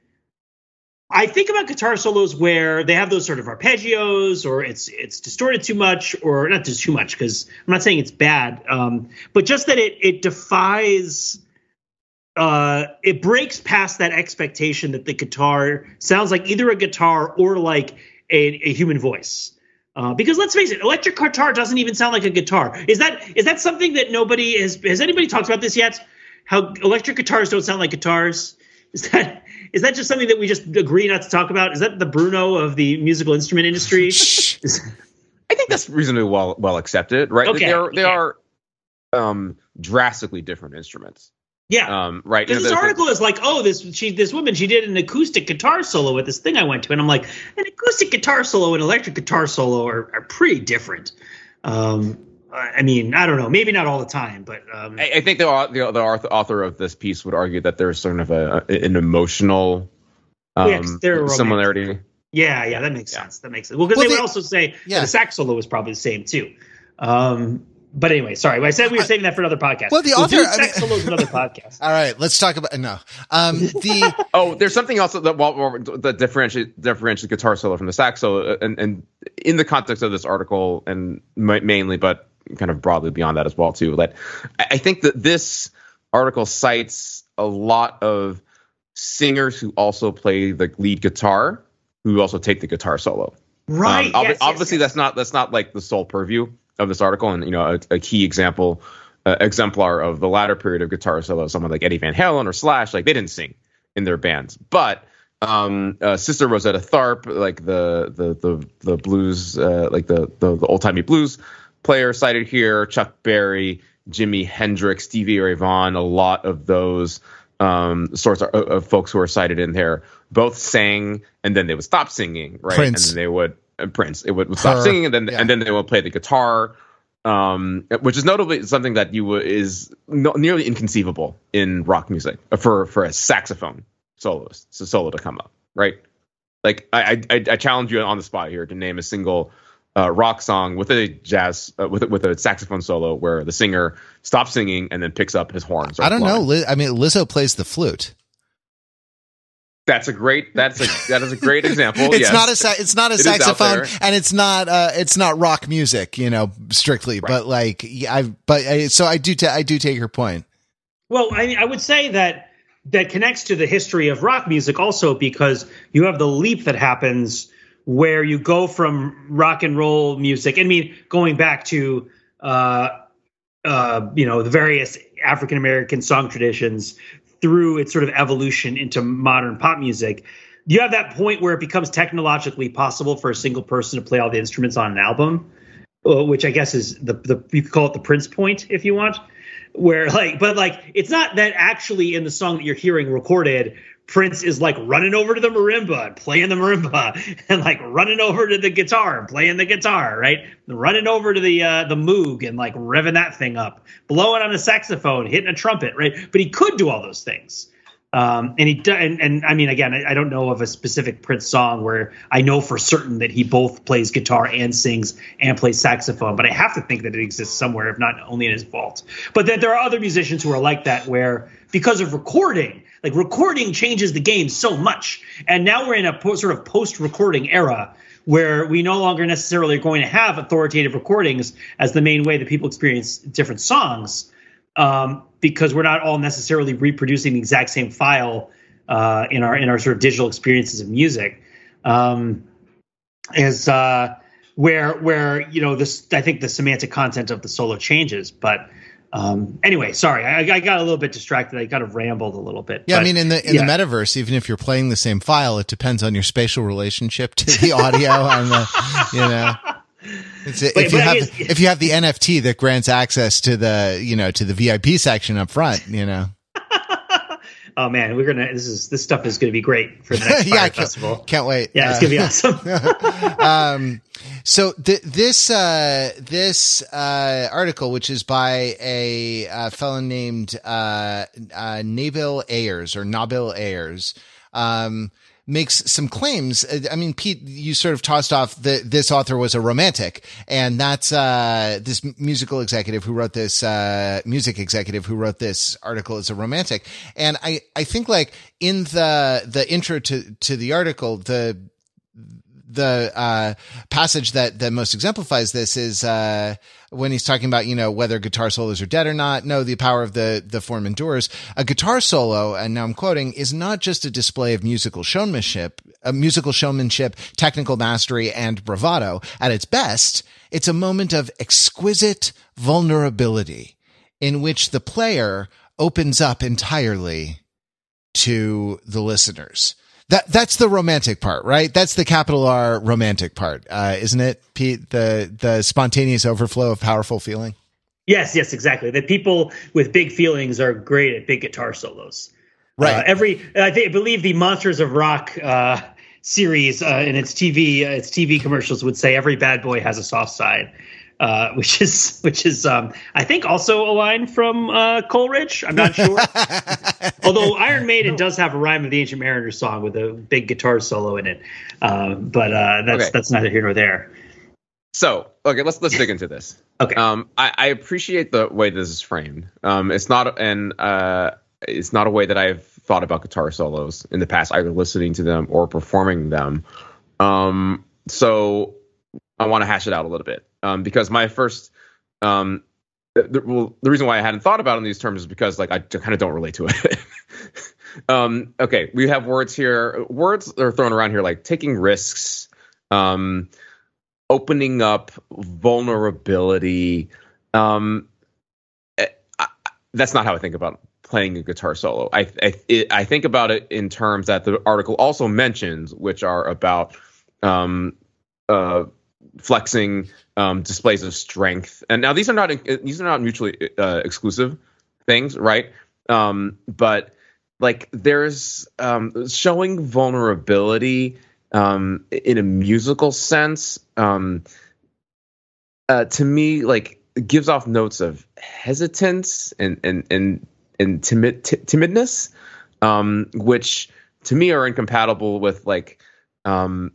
Speaker 2: I think about guitar solos where they have those sort of arpeggios or it's it's distorted too much or not just too much because I'm not saying it's bad, um, but just that it it defies uh, it breaks past that expectation that the guitar sounds like either a guitar or like a, a human voice. Uh, because let's face it, electric guitar doesn't even sound like a guitar. Is that is that something that nobody has has anybody talked about this yet? How electric guitars don't sound like guitars? Is that is that just something that we just agree not to talk about? Is that the Bruno of the musical instrument industry?
Speaker 3: I think that's reasonably well well accepted, right?
Speaker 2: Okay,
Speaker 3: There, are
Speaker 2: okay.
Speaker 3: are um, drastically different instruments,
Speaker 2: yeah.
Speaker 3: um, right?
Speaker 2: Because this
Speaker 3: the- the-
Speaker 2: article is like, oh, this she this woman she did an acoustic guitar solo at this thing I went to, and I'm like, an acoustic guitar solo and electric guitar solo are, are pretty different. Um, I mean, I don't know, maybe not all the time, but um,
Speaker 3: I, I think the, the the author author of this piece would argue that there's sort of a an emotional
Speaker 2: Yeah, 'cause
Speaker 3: um,
Speaker 2: they're
Speaker 3: similarity.
Speaker 2: yeah, yeah, that makes
Speaker 3: Yeah.
Speaker 2: sense. That makes sense. Well, because
Speaker 1: Well,
Speaker 2: they would also say
Speaker 1: Yeah.
Speaker 2: the sax solo was probably the same too. Um, but anyway, sorry, I said we were saving that for another podcast.
Speaker 1: Well, the
Speaker 2: We'll do
Speaker 1: I
Speaker 2: sax
Speaker 1: mean-
Speaker 2: solos another podcast.
Speaker 1: All right, let's talk about no. Um, the
Speaker 3: Oh, there's something else that well, well, that differentiates differentiates guitar solo from the sax solo, and and in the context of this article, and ma- mainly, but kind of broadly beyond that as well too. That I I think that this article cites a lot of singers who also play the lead guitar, who also take the guitar solo.
Speaker 2: Right.
Speaker 3: Um, ob-
Speaker 2: yes, yes,
Speaker 3: obviously,
Speaker 2: yes.
Speaker 3: that's not that's not like the sole purview of this article, and you know, a, a key example, uh, exemplar of the latter period of guitar solo, someone like Eddie Van Halen or Slash, like they didn't sing in their bands, but um, uh, Sister Rosetta Tharpe, like the the the the blues, uh, like the the, the old timey blues player cited here, Chuck Berry, Jimi Hendrix, Stevie Ray Vaughan, a lot of those um, sorts of, of folks who are cited in there both sang and then they would stop singing, right?
Speaker 1: Prince.
Speaker 3: And then they would Prince. It would, would stop
Speaker 1: Her,
Speaker 3: singing and then
Speaker 1: yeah.
Speaker 3: and then they would play the guitar, um, which is notably something that you is no, nearly inconceivable in rock music uh, for for a saxophone soloist, so solo to come up, right? Like I, I I challenge you on the spot here to name a single uh, rock song with a jazz uh, with with a saxophone solo where the singer stops singing and then picks up his horns.
Speaker 1: I don't know. Li- I mean, Lizzo plays the flute.
Speaker 3: That's a great. That's a that is a great example.
Speaker 1: it's
Speaker 3: yes.
Speaker 1: not a sa- it's not a
Speaker 3: It is out
Speaker 1: saxophone and it's not uh it's not rock music you know strictly but like yeah, I but I, so I do ta- I do take your point
Speaker 2: Well, I, I would say that that connects to the history of rock music also because you have the leap that happens where you go from rock and roll music. I mean, going back to uh, uh, you know the various African American song traditions through its sort of evolution into modern pop music. You have that point where it becomes technologically possible for a single person to play all the instruments on an album, uh, which I guess is the the you could call it the Prince point if you want where like but like it's not that actually in the song that you're hearing recorded prince is like running over to the marimba and playing the marimba and like running over to the guitar and playing the guitar right? Running over to the uh the moog and like revving that thing up blowing on a saxophone hitting a trumpet right? But he could do all those things. Um, and he and, and I mean again I, I don't know of a specific Prince song where I know for certain that he both plays guitar and sings and plays saxophone, but I have to think that it exists somewhere, if not only in his vault. But that there are other musicians who are like that, where because of recording, like recording changes the game so much, and now we're in a po- sort of post-recording era where we no longer necessarily are going to have authoritative recordings as the main way that people experience different songs um, because we're not all necessarily reproducing the exact same file uh, in our in our sort of digital experiences of music. Um, is uh, where where you know this I think the semantic content of the solo changes, but Um, anyway, sorry, I, I, got a little bit distracted. I kind of rambled a little bit.
Speaker 1: Yeah, but, I mean, in the in yeah. the metaverse, even if you're playing the same file, it depends on your spatial relationship to the audio and the, you know. It's, if you have guess, if you have the NFT that grants access to the you know to the VIP section up front, you know.
Speaker 2: Oh man, we're gonna this is this stuff is gonna be great for the next yeah, festival.
Speaker 1: Can't wait.
Speaker 2: Yeah, it's uh, gonna be awesome.
Speaker 1: um, so th- this uh, this uh, article, which is by a, a fellow named uh, uh, Nabil Ayers or Nabil Ayers. Um, makes some claims. I mean, Pete, you sort of tossed off that this author was a romantic, and that's uh, this musical executive who wrote this uh, music executive who wrote this article is a romantic. And I I think like in the the intro to to the article, the the uh, passage that that most exemplifies this is uh, when he's talking about you know whether guitar solos are dead or not. No, the power of the the form endures. A guitar solo, and now I'm quoting, is not just a display of musical showmanship, musical showmanship, technical mastery, and bravado. At its best, it's a moment of exquisite vulnerability in which the player opens up entirely to the listeners. That that's the romantic part, right? That's the capital R romantic part, uh, isn't it, Pete? The the spontaneous overflow of powerful feeling.
Speaker 2: Yes, yes, exactly. The people with big feelings are great at big guitar solos.
Speaker 1: Right. Uh,
Speaker 2: every I, think, I believe the Monsters of Rock uh, series uh, in its TV uh, its TV commercials would say every bad boy has a soft side. Uh, which is which is um, I think also a line from uh, Coleridge. I'm not sure. Although Iron Maiden does have a rhyme of the Ancient Mariner song with a big guitar solo in it, uh, but uh, that's okay. that's neither here nor there.
Speaker 3: So okay, let's let's dig into this.
Speaker 2: Okay.
Speaker 3: Um, I, I appreciate the way this is framed. Um, it's not and uh, it's not a way that I've thought about guitar solos in the past, either listening to them or performing them. Um, so I want to hash it out a little bit um, because my first um, the, well, the reason why I hadn't thought about it in these terms is because like I kind of don't relate to it. um, okay, we have words here. Words are thrown around here like taking risks, um, opening up vulnerability. Um, eh, I, that's not how I think about playing a guitar solo. I I, it, I think about it in terms that the article also mentions, which are about um, uh, flexing um, displays of strength. And now these are not these are not mutually uh, exclusive things, right? Um, but like there's um, showing vulnerability um, in a musical sense. Um, uh, to me, like gives off notes of hesitance and and and and timid t- timidness, um, which to me are incompatible with like um,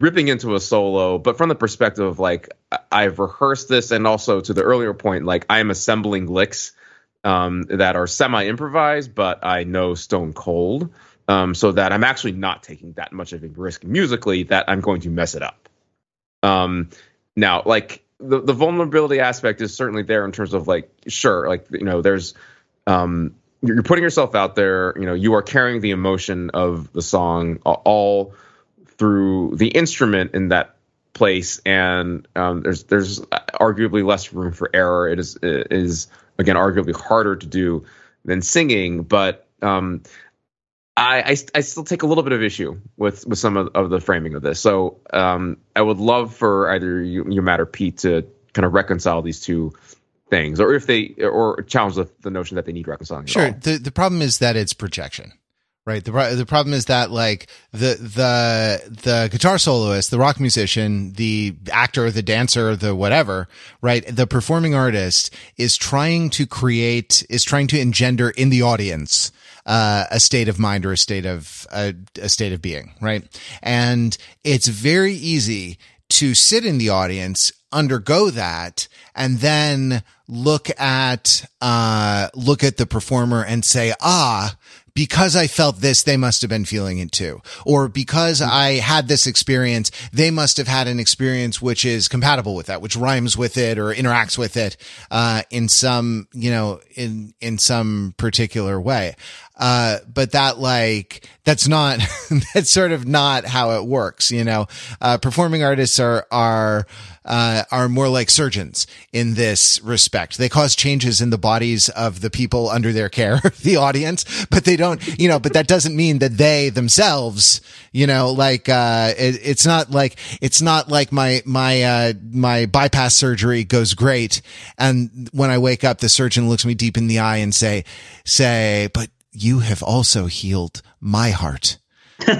Speaker 3: ripping into a solo, but from the perspective of like I've rehearsed this, and also to the earlier point, like I am assembling licks um, that are semi improvised, but I know stone cold, um, so that I'm actually not taking that much of a risk musically that I'm going to mess it up. Um, now, like the the vulnerability aspect is certainly there in terms of like sure, like you know, there's um, you're putting yourself out there. You know, you are carrying the emotion of the song all through the instrument in that place, and um, there's there's arguably less room for error. It is it is again arguably harder to do than singing, but um, I, I, I still take a little bit of issue with with some of, of the framing of this. So um, I would love for either you, you Matt or Pete to kind of reconcile these two things, or if they or challenge the, the notion that they need reconciling.
Speaker 1: Sure. The the problem is that it's projection. Right. The the problem is that like the the the guitar soloist, the rock musician, the actor, the dancer, the whatever, right? The performing artist is trying to create is trying to engender in the audience uh, a state of mind or a state of a, a state of being, right? And it's very easy to sit in the audience, undergo that, and then look at uh, look at the performer and say, ah, because I felt this, they must have been feeling it too. Or because I had this experience, they must have had an experience which is compatible with that, which rhymes with it or interacts with it, uh, in some, you know, in, in some particular way. Uh, but that like, that's not, that's sort of not how it works, you know? Uh, performing artists are, are, uh, are more like surgeons in this respect. They cause changes in the bodies of the people under their care, the audience, but they don't, you know, but that doesn't mean that they themselves, you know, like, uh, it, it's not like, it's not like my, my, uh, my bypass surgery goes great. And when I wake up, the surgeon looks me deep in the eye and say, say, but you have also healed my heart. That's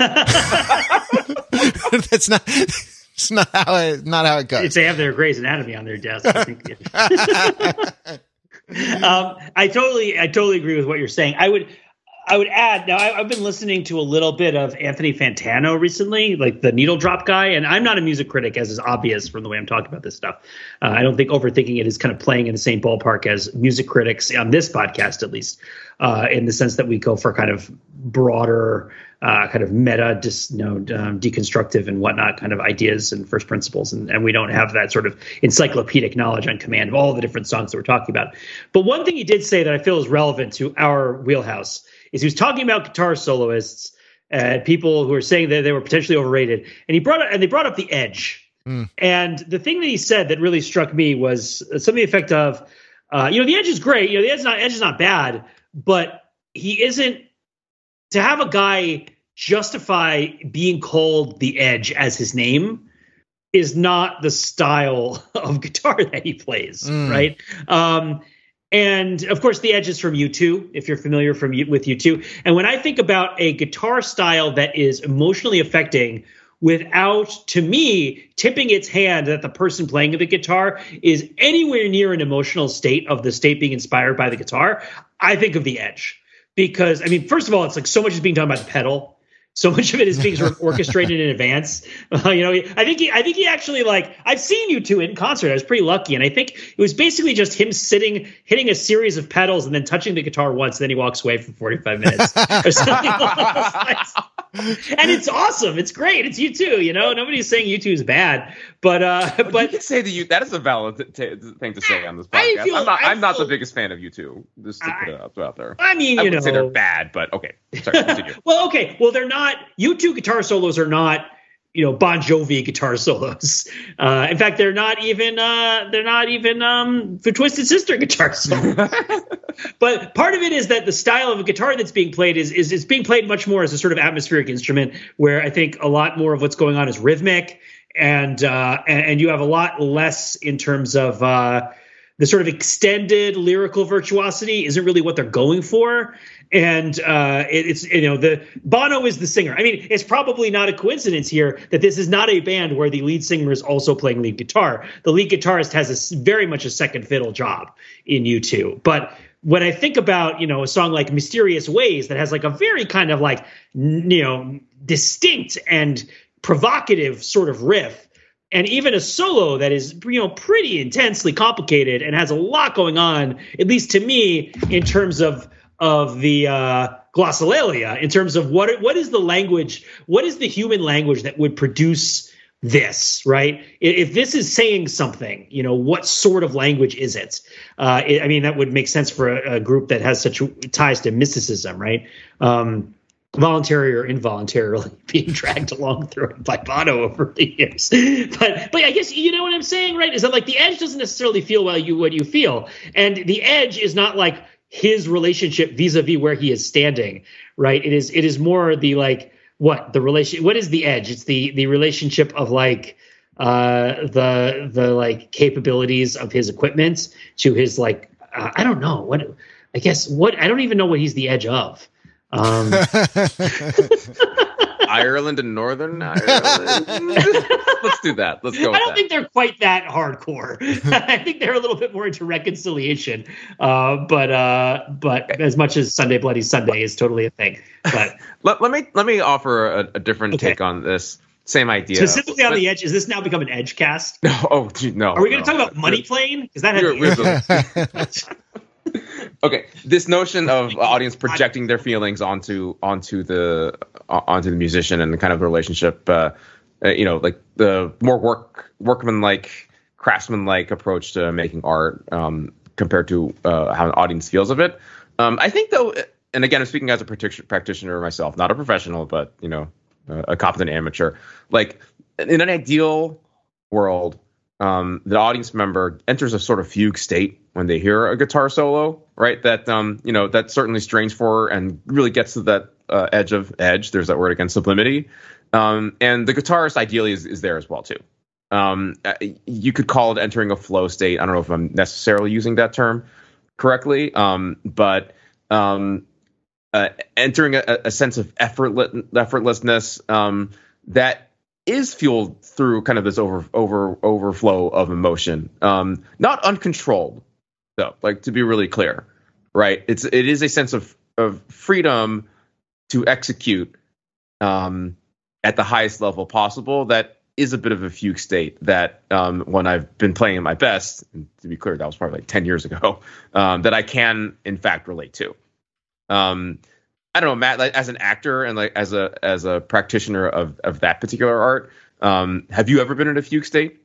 Speaker 1: not, it's not how it, not how it goes.
Speaker 2: If they have their Grey's Anatomy on their desk, I think. um, I totally, I totally agree with what you're saying. I would, I would add. Now, I, have been listening to a little bit of Anthony Fantano recently, like the Needle Drop guy, and I'm not a music critic, as is obvious from the way I'm talking about this stuff. Uh, I don't think overthinking it is kind of playing in the same ballpark as music critics on this podcast, at least, uh, in the sense that we go for kind of broader uh, kind of meta, dis, you know, um, deconstructive and whatnot kind of ideas and first principles, and, and we don't have that sort of encyclopedic knowledge on command of all the different songs that we're talking about. But one thing he did say that I feel is relevant to our wheelhouse is he was talking about guitar soloists and people who are saying that they were potentially overrated, and he brought up, and they brought up the Edge. Mm. And the thing that he said that really struck me was some of the effect of, uh, you know, the Edge is great. You know, the Edge is not Edge is not bad, but he isn't to have a guy justify being called the Edge as his name is not the style of guitar that he plays, mm. right? Um, and of course, the Edge is from U2, if you're familiar from with U2. And when I think about a guitar style that is emotionally affecting without, to me, tipping its hand that the person playing the guitar is anywhere near an emotional state of the state being inspired by the guitar, I think of the Edge because I mean, first of all, it's like so much is being done by the pedal. So much of it is being sort of orchestrated in advance. Uh, you know, I think he, I think he actually like I've seen U2 in concert. I was pretty lucky, and I think it was basically just him sitting, hitting a series of pedals, and then touching the guitar once. And then he walks away for forty five minutes or something. and it's awesome. It's great. It's U2. You know, nobody's saying U2 is bad, but uh, but
Speaker 3: you can say that you that is a valid t- thing to say on this podcast. Feel, I'm not. I'm not the biggest fan of U2. Just to put it out, out there.
Speaker 2: I mean,
Speaker 3: I
Speaker 2: you know,
Speaker 3: say they're bad, but okay. Sorry,
Speaker 2: well, okay. Well, they're not. U2 guitar solos are not you know Bon Jovi guitar solos. Uh, in fact, they're not even uh, they're not even um, for Twisted Sister guitar solos. but part of it is that the style of a guitar that's being played is is is being played much more as a sort of atmospheric instrument, where I think a lot more of what's going on is rhythmic, and uh, and, and, you have a lot less in terms of uh, the sort of extended lyrical virtuosity isn't really what they're going for and uh, it, it's you know the Bono is the singer. I mean, it's probably not a coincidence here that this is not a band where the lead singer is also playing lead guitar. The lead guitarist has a very much a second fiddle job in U2, but when I think about you know a song like Mysterious Ways that has like a very kind of like you know distinct and provocative sort of riff and even a solo that is you know pretty intensely complicated and has a lot going on at least to me in terms of of the uh, glossolalia in terms of what what is the language, what is the human language that would produce this, right? If this is saying something, you know, what sort of language is it? Uh, it I mean, that would make sense for a, a, group that has such ties to mysticism, right? Um, voluntary or involuntarily being dragged along through it by Bono over the years. But but I guess you know what I'm saying, right? Is that like the edge doesn't necessarily feel well you what you feel. And the edge is not like his relationship vis-a-vis where he is standing right it is it is more the like what the relation what is the edge it's the the relationship of like uh the the like capabilities of his equipment to his like uh, i don't know what i guess what i don't even know what he's the edge of um
Speaker 3: Ireland and Northern Ireland. Let's do that. Let's go. I
Speaker 2: don't
Speaker 3: that.
Speaker 2: think they're quite that hardcore. I think they're a little bit more into reconciliation. Uh, but uh, but as much as Sunday Bloody Sunday is totally a thing. But
Speaker 3: let, let me let me offer a, a different okay. take on this. Same idea.
Speaker 2: Specifically on but, the edge. Is this now become an edge cast?
Speaker 3: No. Oh, no.
Speaker 2: Are we going
Speaker 3: to
Speaker 2: no. talk about money plane? Because that had
Speaker 3: okay, this notion of audience projecting their feelings onto onto the uh, onto the musician and kind of the relationship, uh, uh, you know, like the more work workman like craftsman like approach to making art um, compared to uh, how an audience feels of it. Um, I think though, and again, I'm speaking as a practitioner myself, not a professional, but you know, a competent amateur. Like in an ideal world, um, the audience member enters a sort of fugue state when they hear a guitar solo, right? That um, you know, that certainly strains for and really gets to that uh, edge of edge. There's that word again, sublimity. Um, and the guitarist ideally is, is there as well too. Um, uh, you could call it entering a flow state. I don't know if I'm necessarily using that term correctly, um, but um, uh, entering a, a, sense of effortless, effortlessness um, that is fueled through kind of this over over overflow of emotion, um, not uncontrolled though. Like to be really clear, right? It's it is a sense of of freedom to execute um, at the highest level possible that is a bit of a fugue state that um, when I've been playing my best, to be clear, that was probably like 10 years ago, um, that I can in fact relate to. Um, I don't know, Matt, like, as an actor and like as a as a practitioner of of that particular art, um, have you ever been in a fugue state?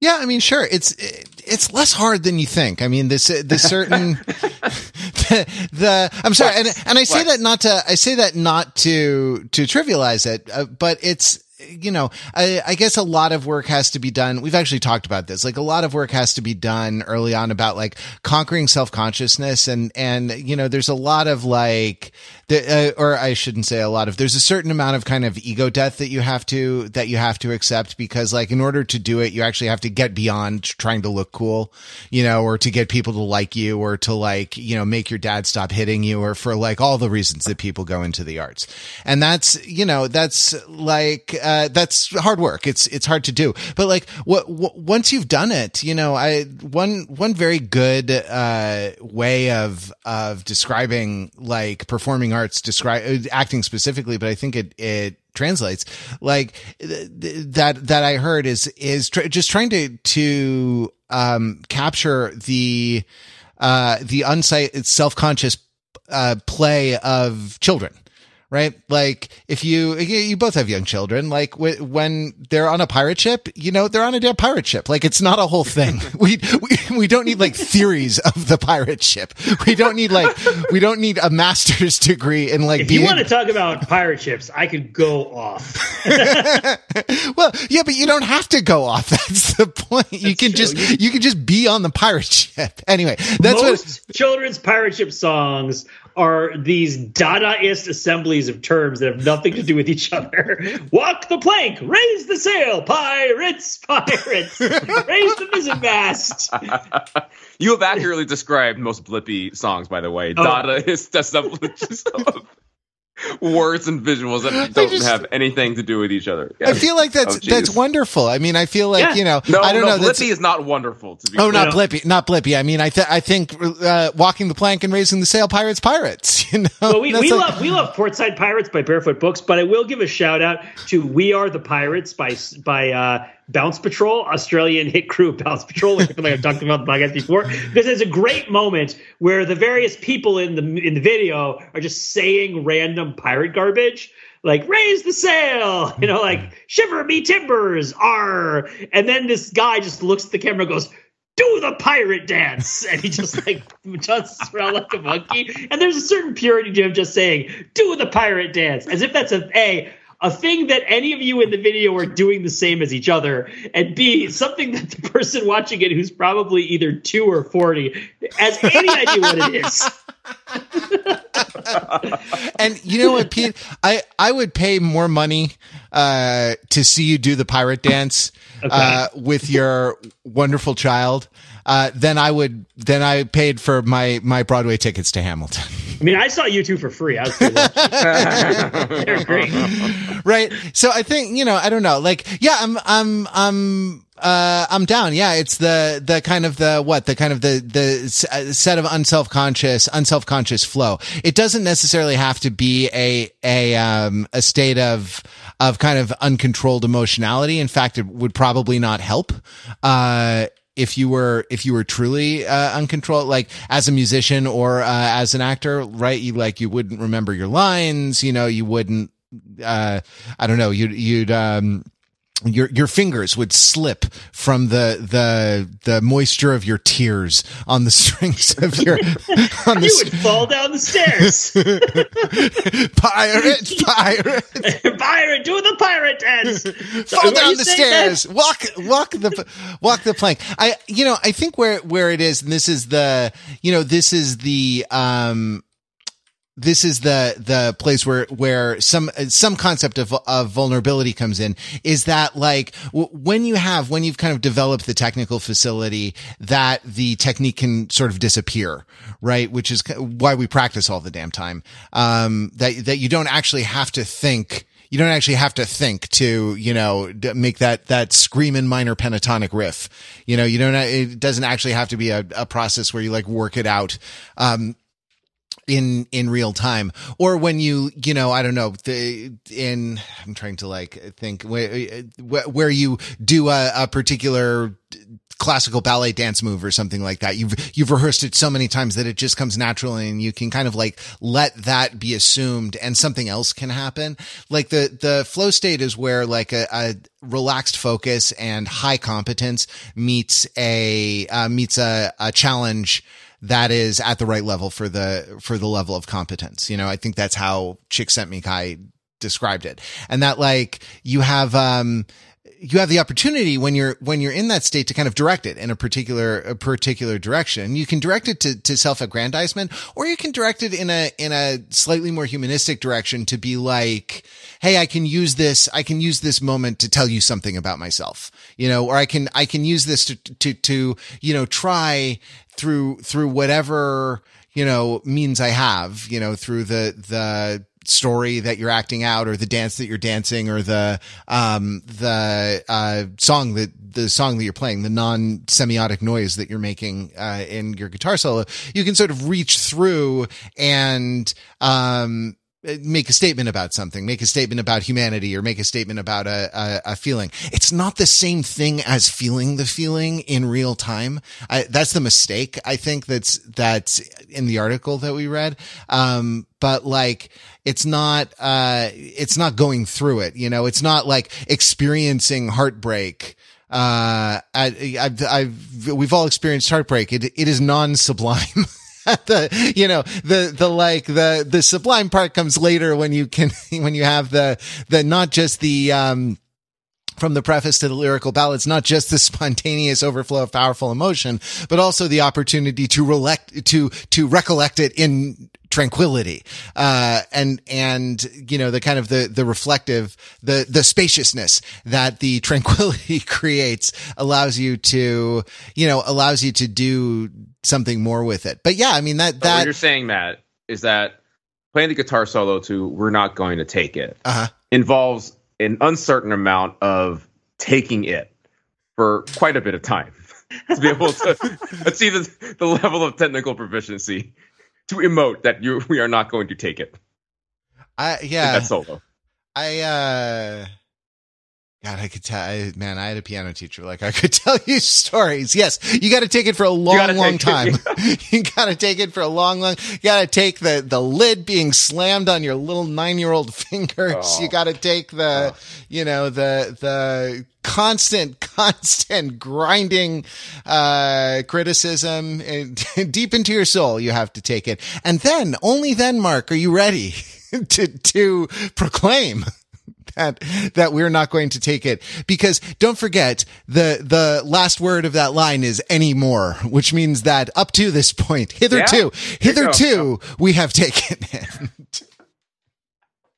Speaker 1: Yeah, I mean, sure. It's it's less hard than you think. I mean, this the certain the, the I'm sorry, and and I say that not to I say that not to to trivialize it, uh, but it's you know, I, I, guess a lot of work has to be done. We've actually talked about this. Like a lot of work has to be done early on about like conquering self consciousness and, and, you know, there's a lot of like, uh, or I shouldn't say a lot of, there's a certain amount of kind of ego death that you have to, that you have to accept because like in order to do it, you actually have to get beyond trying to look cool, you know, or to get people to like you or to like, you know, make your dad stop hitting you or for like all the reasons that people go into the arts. And that's, you know, that's like, uh, that's hard work. It's it's hard to do. But like what, once you've done it, you know, I one one very good uh, way of of describing like performing arts, describe acting specifically, but I think it it translates. Like that that I heard is is tr- just trying to to um, capture the uh, the unsight self conscious uh, play of children right? Like if you you both have young children, like when they're on a pirate ship, you know they're on a damn pirate ship. Like it's not a whole thing. we we we don't need like theories of the pirate ship. We don't need like we don't need a master's degree in like.
Speaker 2: If you want to talk about pirate ships, I could go off.
Speaker 1: well, yeah, but you don't have to go off. That's the point. That's you can true. just you can just be on the pirate ship. Anyway, that's
Speaker 2: most what, children's pirate ship songs are these Dadaist assemblies of terms that have nothing to do with each other. Walk the plank, raise the sail, pirates, pirates, raise the mizzen mast.
Speaker 3: you have accurately described most Blippi songs, by the way. Oh. Dadaist assemblies of words and visuals that don't just, have anything to do with each other.
Speaker 1: I feel like that's oh, that's wonderful. I mean, I feel like yeah. you know,
Speaker 3: no,
Speaker 1: I don't
Speaker 3: no,
Speaker 1: know.
Speaker 3: Blippi is not wonderful. To be
Speaker 1: oh, not Blippi, not Blippi. I mean, I th- I think uh, walking the plank and raising the sail, pirates, pirates. You know,
Speaker 2: well, we, we like, love we love Portside Pirates by Barefoot Books, but I will give a shout out to We Are the Pirates by by. Uh, Bounce Patrol, Australian hit crew Bounce Patrol, like I've talked about the podcast before, because there's a great moment where the various people in the in the video are just saying random pirate garbage, like raise the sail, you know, like shiver me timbers, r, and then this guy just looks at the camera, goes. Do the pirate dance, and he just like jumps around like a monkey. And there's a certain purity to him just saying, "Do the pirate dance," as if that's a a a thing that any of you in the video are doing the same as each other, and B, something that the person watching it who's probably either two or 40 has any idea what it is.
Speaker 1: and you know what, Pete? I, I would pay more money uh, to see you do the pirate dance okay. uh, with your wonderful child uh, then I would then I paid for my my Broadway tickets to Hamilton.
Speaker 2: I mean, I saw U2 for free. I was They're great.
Speaker 1: Right. So I think, you know, I don't know. Like, yeah, I'm, I'm, I'm, uh, I'm down. Yeah. It's the, the kind of the, what, the kind of the, the uh, set of unself-conscious, unself-conscious flow. It doesn't necessarily have to be a, a, um, a state of, of kind of uncontrolled emotionality. In fact, it would probably not help. Uh, if you were if you were truly uh, uncontrolled like as a musician or uh, as an actor right you like you wouldn't remember your lines you know you wouldn't uh i don't know you'd you'd um your your fingers would slip from the the the moisture of your tears on the strings of your on
Speaker 2: the you would fall down the stairs.
Speaker 1: pirate, pirate,
Speaker 2: pirate, do the pirate dance.
Speaker 1: fall down the stairs. That? Walk walk the walk the plank. I you know I think where where it is, and this is the you know this is the um this is the the place where where some some concept of of vulnerability comes in is that like w- when you have when you've kind of developed the technical facility that the technique can sort of disappear right which is why we practice all the damn time um that that you don't actually have to think you don't actually have to think to, you know, make that, that screaming minor pentatonic riff. You know, you don't, it doesn't actually have to be a, a process where you like work it out. Um, in in real time or when you you know i don't know the in i'm trying to like think where, where you do a, a particular classical ballet dance move or something like that. You've, you've rehearsed it so many times that it just comes naturally and you can kind of like let that be assumed and something else can happen. Like the, the flow state is where like a, a relaxed focus and high competence meets a, uh, meets a, a challenge that is at the right level for the for the level of competence. You know, I think that's how Csikszentmihalyi described it. And that like you have um you have the opportunity when you're when you're in that state to kind of direct it in a particular a particular direction. You can direct it to, to self-aggrandizement, or you can direct it in a in a slightly more humanistic direction to be like, hey, I can use this, I can use this moment to tell you something about myself, you know, or I can I can use this to to to you know try through through whatever you know means I have, you know, through the the story that you're acting out or the dance that you're dancing or the um the uh song that the song that you're playing the non semiotic noise that you're making uh in your guitar solo you can sort of reach through and um make a statement about something, make a statement about humanity or make a statement about a, a, a, feeling. It's not the same thing as feeling the feeling in real time. I, that's the mistake. I think that's, that's in the article that we read. Um, but like, it's not, uh, it's not going through it. You know, it's not like experiencing heartbreak uh, I, I've, I've, we've all experienced heartbreak. It, it is non sublime. the you know the the like the the sublime part comes later when you can when you have the the not just the um from the preface to the lyrical ballads, not just the spontaneous overflow of powerful emotion, but also the opportunity to relect, to, to recollect it in tranquility. Uh, and, and, you know, the kind of the, the reflective, the, the spaciousness that the tranquility creates allows you to, you know, allows you to do something more with it. But yeah, I mean that that
Speaker 3: what you're saying, Matt, is that playing the guitar solo to "We're Not Going to Take It" uh-huh. involves an uncertain amount of taking it for quite a bit of time to be able to achieve the, the level of technical proficiency to emote that you we are not going to take it.
Speaker 1: I yeah,
Speaker 3: that solo.
Speaker 1: I uh God, I could tell, I, man, I had a piano teacher. Like I could tell you stories. Yes, you got to take it for a long, long time. It, you got to take it for a long, long, you got to take the, the lid being slammed on your little nine year old fingers. Oh. You got to take the, oh. you know, the, the constant, constant grinding, uh, criticism deep into your soul. You have to take it. And then, only then, Mark, are you ready to, to proclaim that that we're not going to take it because don't forget the the last word of that line is anymore, which means that up to this point, hitherto, yeah, hitherto, we have taken it.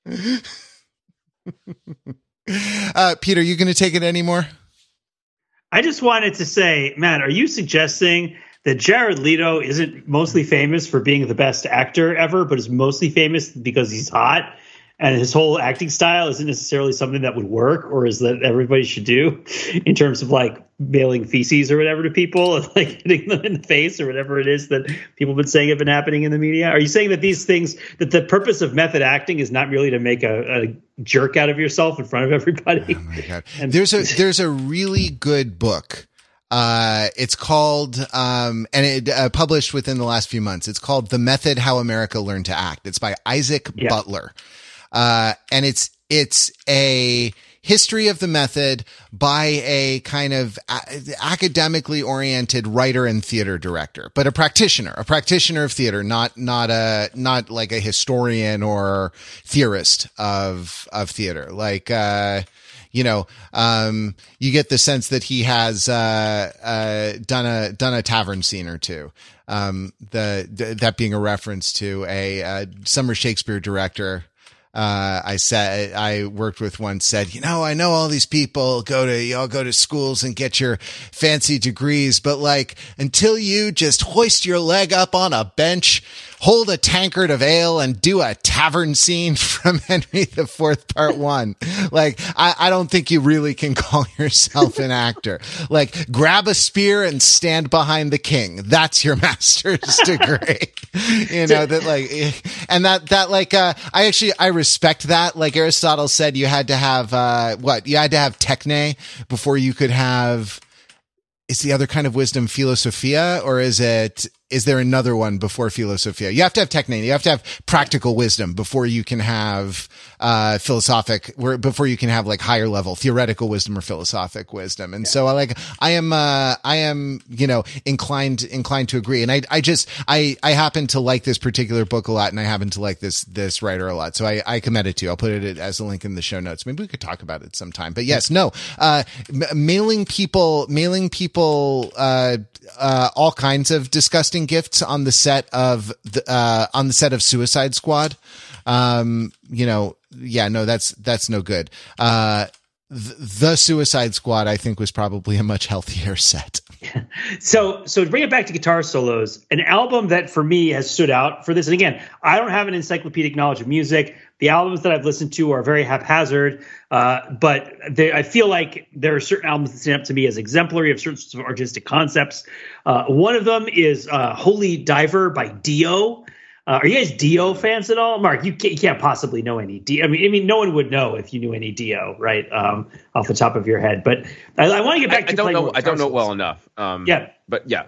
Speaker 1: uh, Peter, you going to take it anymore?
Speaker 2: I just wanted to say, man, are you suggesting that Jared Leto isn't mostly famous for being the best actor ever, but is mostly famous because he's hot? And his whole acting style isn't necessarily something that would work or is that everybody should do in terms of like mailing feces or whatever to people and like hitting them in the face or whatever it is that people have been saying have been happening in the media are you saying that these things that the purpose of method acting is not really to make a, a jerk out of yourself in front of everybody
Speaker 1: oh my god and there's a there's a really good book uh, it's called, um, and it uh, published within the last few months. It's called The Method How America Learned to Act. It's by Isaac yeah. Butler. Uh, and it's, it's a history of the method by a kind of a- academically oriented writer and theater director, but a practitioner, a practitioner of theater, not not a not like a historian or theorist of of theater. Like uh you know, um, you get the sense that he has uh, uh, done a done a tavern scene or two. Um, the, that being a reference to a uh, summer Shakespeare director uh, I said I worked with one said, you know, I know all these people go to y'all go to schools and get your fancy degrees, but like until you just hoist your leg up on a bench, hold a tankard of ale, and do a tavern scene from Henry the Fourth Part One, like I, I don't think you really can call yourself an actor. Like grab a spear and stand behind the king. That's your master's degree. you know that like, and that that like uh, I actually I respect that. Like Aristotle said, you had to have uh, what you had to have techne before you could have. Is the other kind of wisdom philosophia, or is it is there another one before philosophia? You have to have techne. You have to have practical wisdom before you can have uh, philosophic, where before you can have like higher level theoretical wisdom or philosophic wisdom. And yeah. so, I like, I am, uh, I am, you know, inclined inclined to agree. And I, I just, I, I happen to like this particular book a lot, and I happen to like this this writer a lot. So I, I commend it to you. I'll put it as a link in the show notes. Maybe we could talk about it sometime. But yes, no, uh, m- mailing people, mailing people, uh, uh, all kinds of disgusting gifts on the set of the uh, on the set of Suicide Squad. Um, you know, yeah, no, that's that's no good. Uh, th- the Suicide Squad, I think, was probably a much healthier set.
Speaker 2: So, so to bring it back to guitar solos, an album that for me has stood out for this. And again, I don't have an encyclopedic knowledge of music. The albums that I've listened to are very haphazard, uh, but they, I feel like there are certain albums that stand up to me as exemplary of certain sorts of artistic concepts. Uh, one of them is uh, "Holy Diver" by Dio. Uh, are you guys Dio fans at all, Mark? You can't, you can't, possibly know any Dio. I mean, I mean, no one would know if you knew any Dio, right, um, off the top of your head. But I, I want to get back I, to.
Speaker 3: I don't know. I don't know well enough. Um,
Speaker 2: yeah,
Speaker 3: but yeah.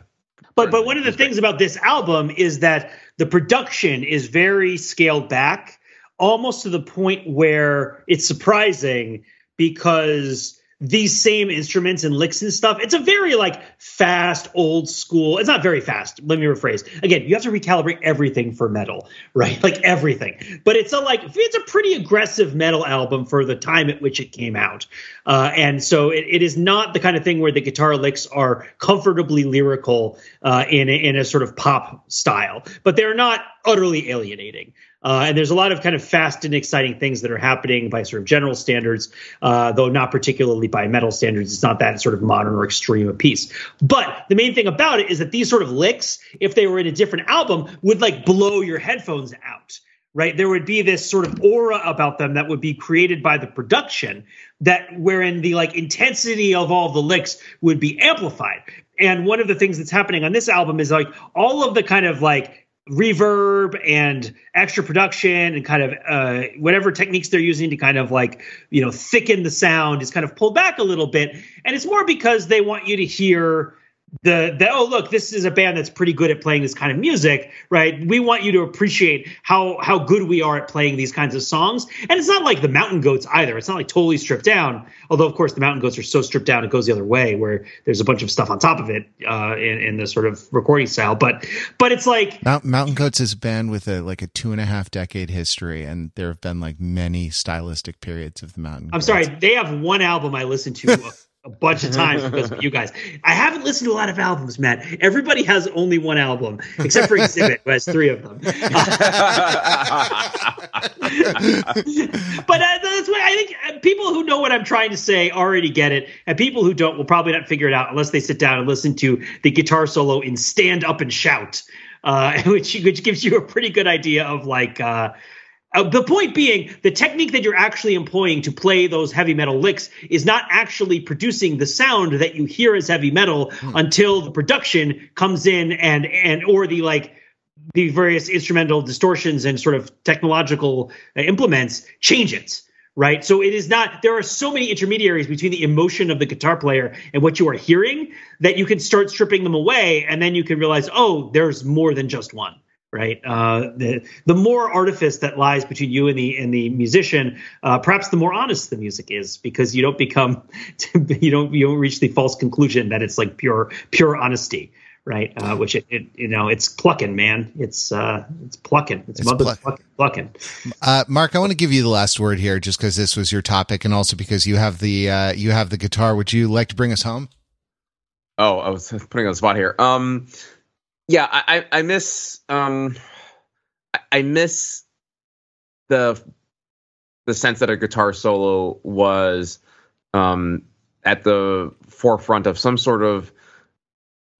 Speaker 2: But but one of the things about this album is that the production is very scaled back almost to the point where it's surprising because these same instruments and licks and stuff. It's a very like fast, old school. It's not very fast. Let me rephrase. Again, you have to recalibrate everything for metal, right? Like everything. But it's a like it's a pretty aggressive metal album for the time at which it came out. Uh, and so it, it is not the kind of thing where the guitar licks are comfortably lyrical uh, in in a sort of pop style, but they're not utterly alienating. Uh, and there's a lot of kind of fast and exciting things that are happening by sort of general standards, uh, though not particularly by metal standards. It's not that sort of modern or extreme a piece. But the main thing about it is that these sort of licks, if they were in a different album, would like blow your headphones out. Right, there would be this sort of aura about them that would be created by the production, that wherein the like intensity of all the licks would be amplified. And one of the things that's happening on this album is like all of the kind of like reverb and extra production and kind of uh, whatever techniques they're using to kind of like you know thicken the sound is kind of pulled back a little bit. And it's more because they want you to hear the, the oh look this is a band that's pretty good at playing this kind of music right? We want you to appreciate how how good we are at playing these kinds of songs. And it's not like the mountain goats either. It's not like totally stripped down although of course the mountain goats are so stripped down it goes the other way where there's a bunch of stuff on top of it uh, in, in the sort of recording style. But but it's like
Speaker 1: mountain goats is a band with a like a two and a half decade history and there have been like many stylistic periods of the mountain
Speaker 2: i'm sorry they have one album i listened to a bunch of times because of you guys. I haven't listened to a lot of albums, Matt. Everybody has only one album, except for Exhibit, who has three of them. but uh, that's why I think uh, people who know what I'm trying to say already get it, and people who don't will probably not figure it out unless they sit down and listen to the guitar solo in "Stand Up and Shout," uh, which which gives you a pretty good idea of like. Uh, uh, the point being, the technique that you're actually employing to play those heavy metal licks is not actually producing the sound that you hear as heavy metal hmm. until the production comes in and and or the like the various instrumental distortions and sort of technological uh, implements change it right so it is not there are so many intermediaries between the emotion of the guitar player and what you are hearing that you can start stripping them away and then you can realize oh there's more than just one right? Uh, the the more artifice that lies between you and the and the musician, uh, perhaps the more honest the music is, because you don't become you don't you don't reach the false conclusion that it's like pure pure honesty, right? Uh, which it, it, you know it's plucking, man. It's uh it's plucking. It's,
Speaker 1: It's
Speaker 2: mother
Speaker 1: pluck-
Speaker 2: plucking. plucking.
Speaker 1: Uh, Mark, I want to give you the last word here, just because this was your topic, and also because you have the uh, you have the guitar. Would you like to bring us home?
Speaker 3: Oh, I was putting on the spot here. Um, yeah, I, I, miss um, I- I miss the the sense that a guitar solo was um at the forefront of some sort of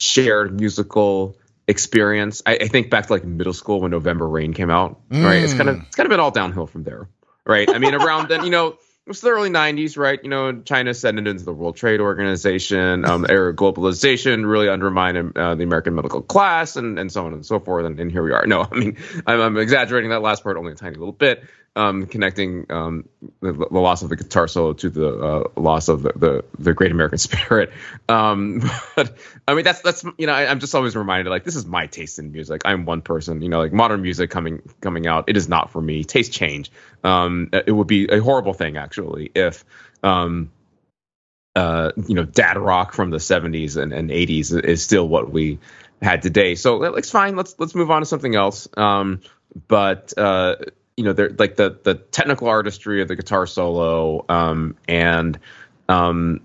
Speaker 3: shared musical experience. I, I think back to like middle school when November Rain came out. Right, it's kind of
Speaker 1: Mm.
Speaker 3: it's kind of been all downhill from there. Right, I mean around then, you know. It was the early '90s, right? You know, China ascended into the World Trade Organization. Um, era of globalization really undermined uh, the American middle class, and, and so on and so forth. And, and here we are. No, I mean, I'm, I'm exaggerating that last part only a tiny little bit, um, connecting um, the, the loss of the guitar solo to the uh, loss of the, the the great American spirit. Um, but I mean, that's that's you know, I, I'm just always reminded like this is my taste in music. I'm one person. You know, like modern music coming coming out, it is not for me. Taste change. Um, it would be a horrible thing actually if um, uh, you know, dad rock from the 70s and, and 80s is still what we had today. So it's fine. Let's let's move on to something else. Um, but uh, you know, like the the technical artistry of the guitar solo um, and um,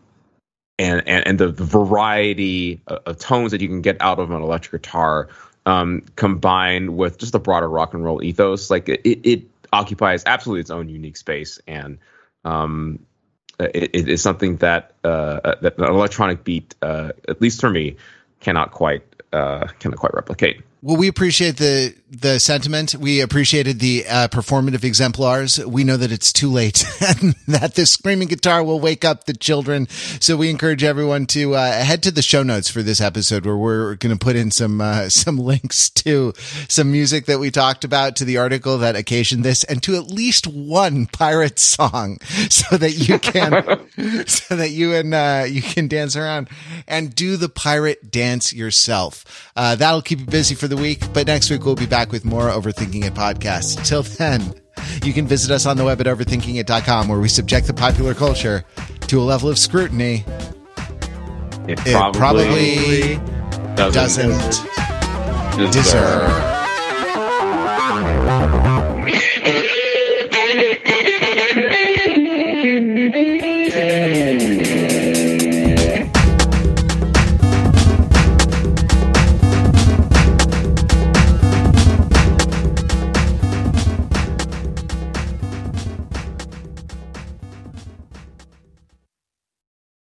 Speaker 3: and, and and the variety of, of tones that you can get out of an electric guitar um, combined with just the broader rock and roll ethos, like it, it occupies absolutely its own unique space and um, it, is something that uh, that an electronic beat, uh, at least for me, cannot quite uh, cannot quite replicate.
Speaker 1: Well, we appreciate the the sentiment. We appreciated the uh, performative exemplars. We know that it's too late and that this screaming guitar will wake up the children. So we encourage everyone to uh, head to the show notes for this episode, where we're going to put in some uh, some links to some music that we talked about, to the article that occasioned this, and to at least one pirate song, so that you can so that you and uh, you can dance around and do the pirate dance yourself. Uh, that'll keep you busy for the week. But next week we'll be back with more Overthinking It podcast. Till then, you can visit us on the web at overthinkingit.com where we subject the popular culture to a level of scrutiny
Speaker 3: It
Speaker 1: it probably
Speaker 3: doesn't,
Speaker 1: doesn't deserve.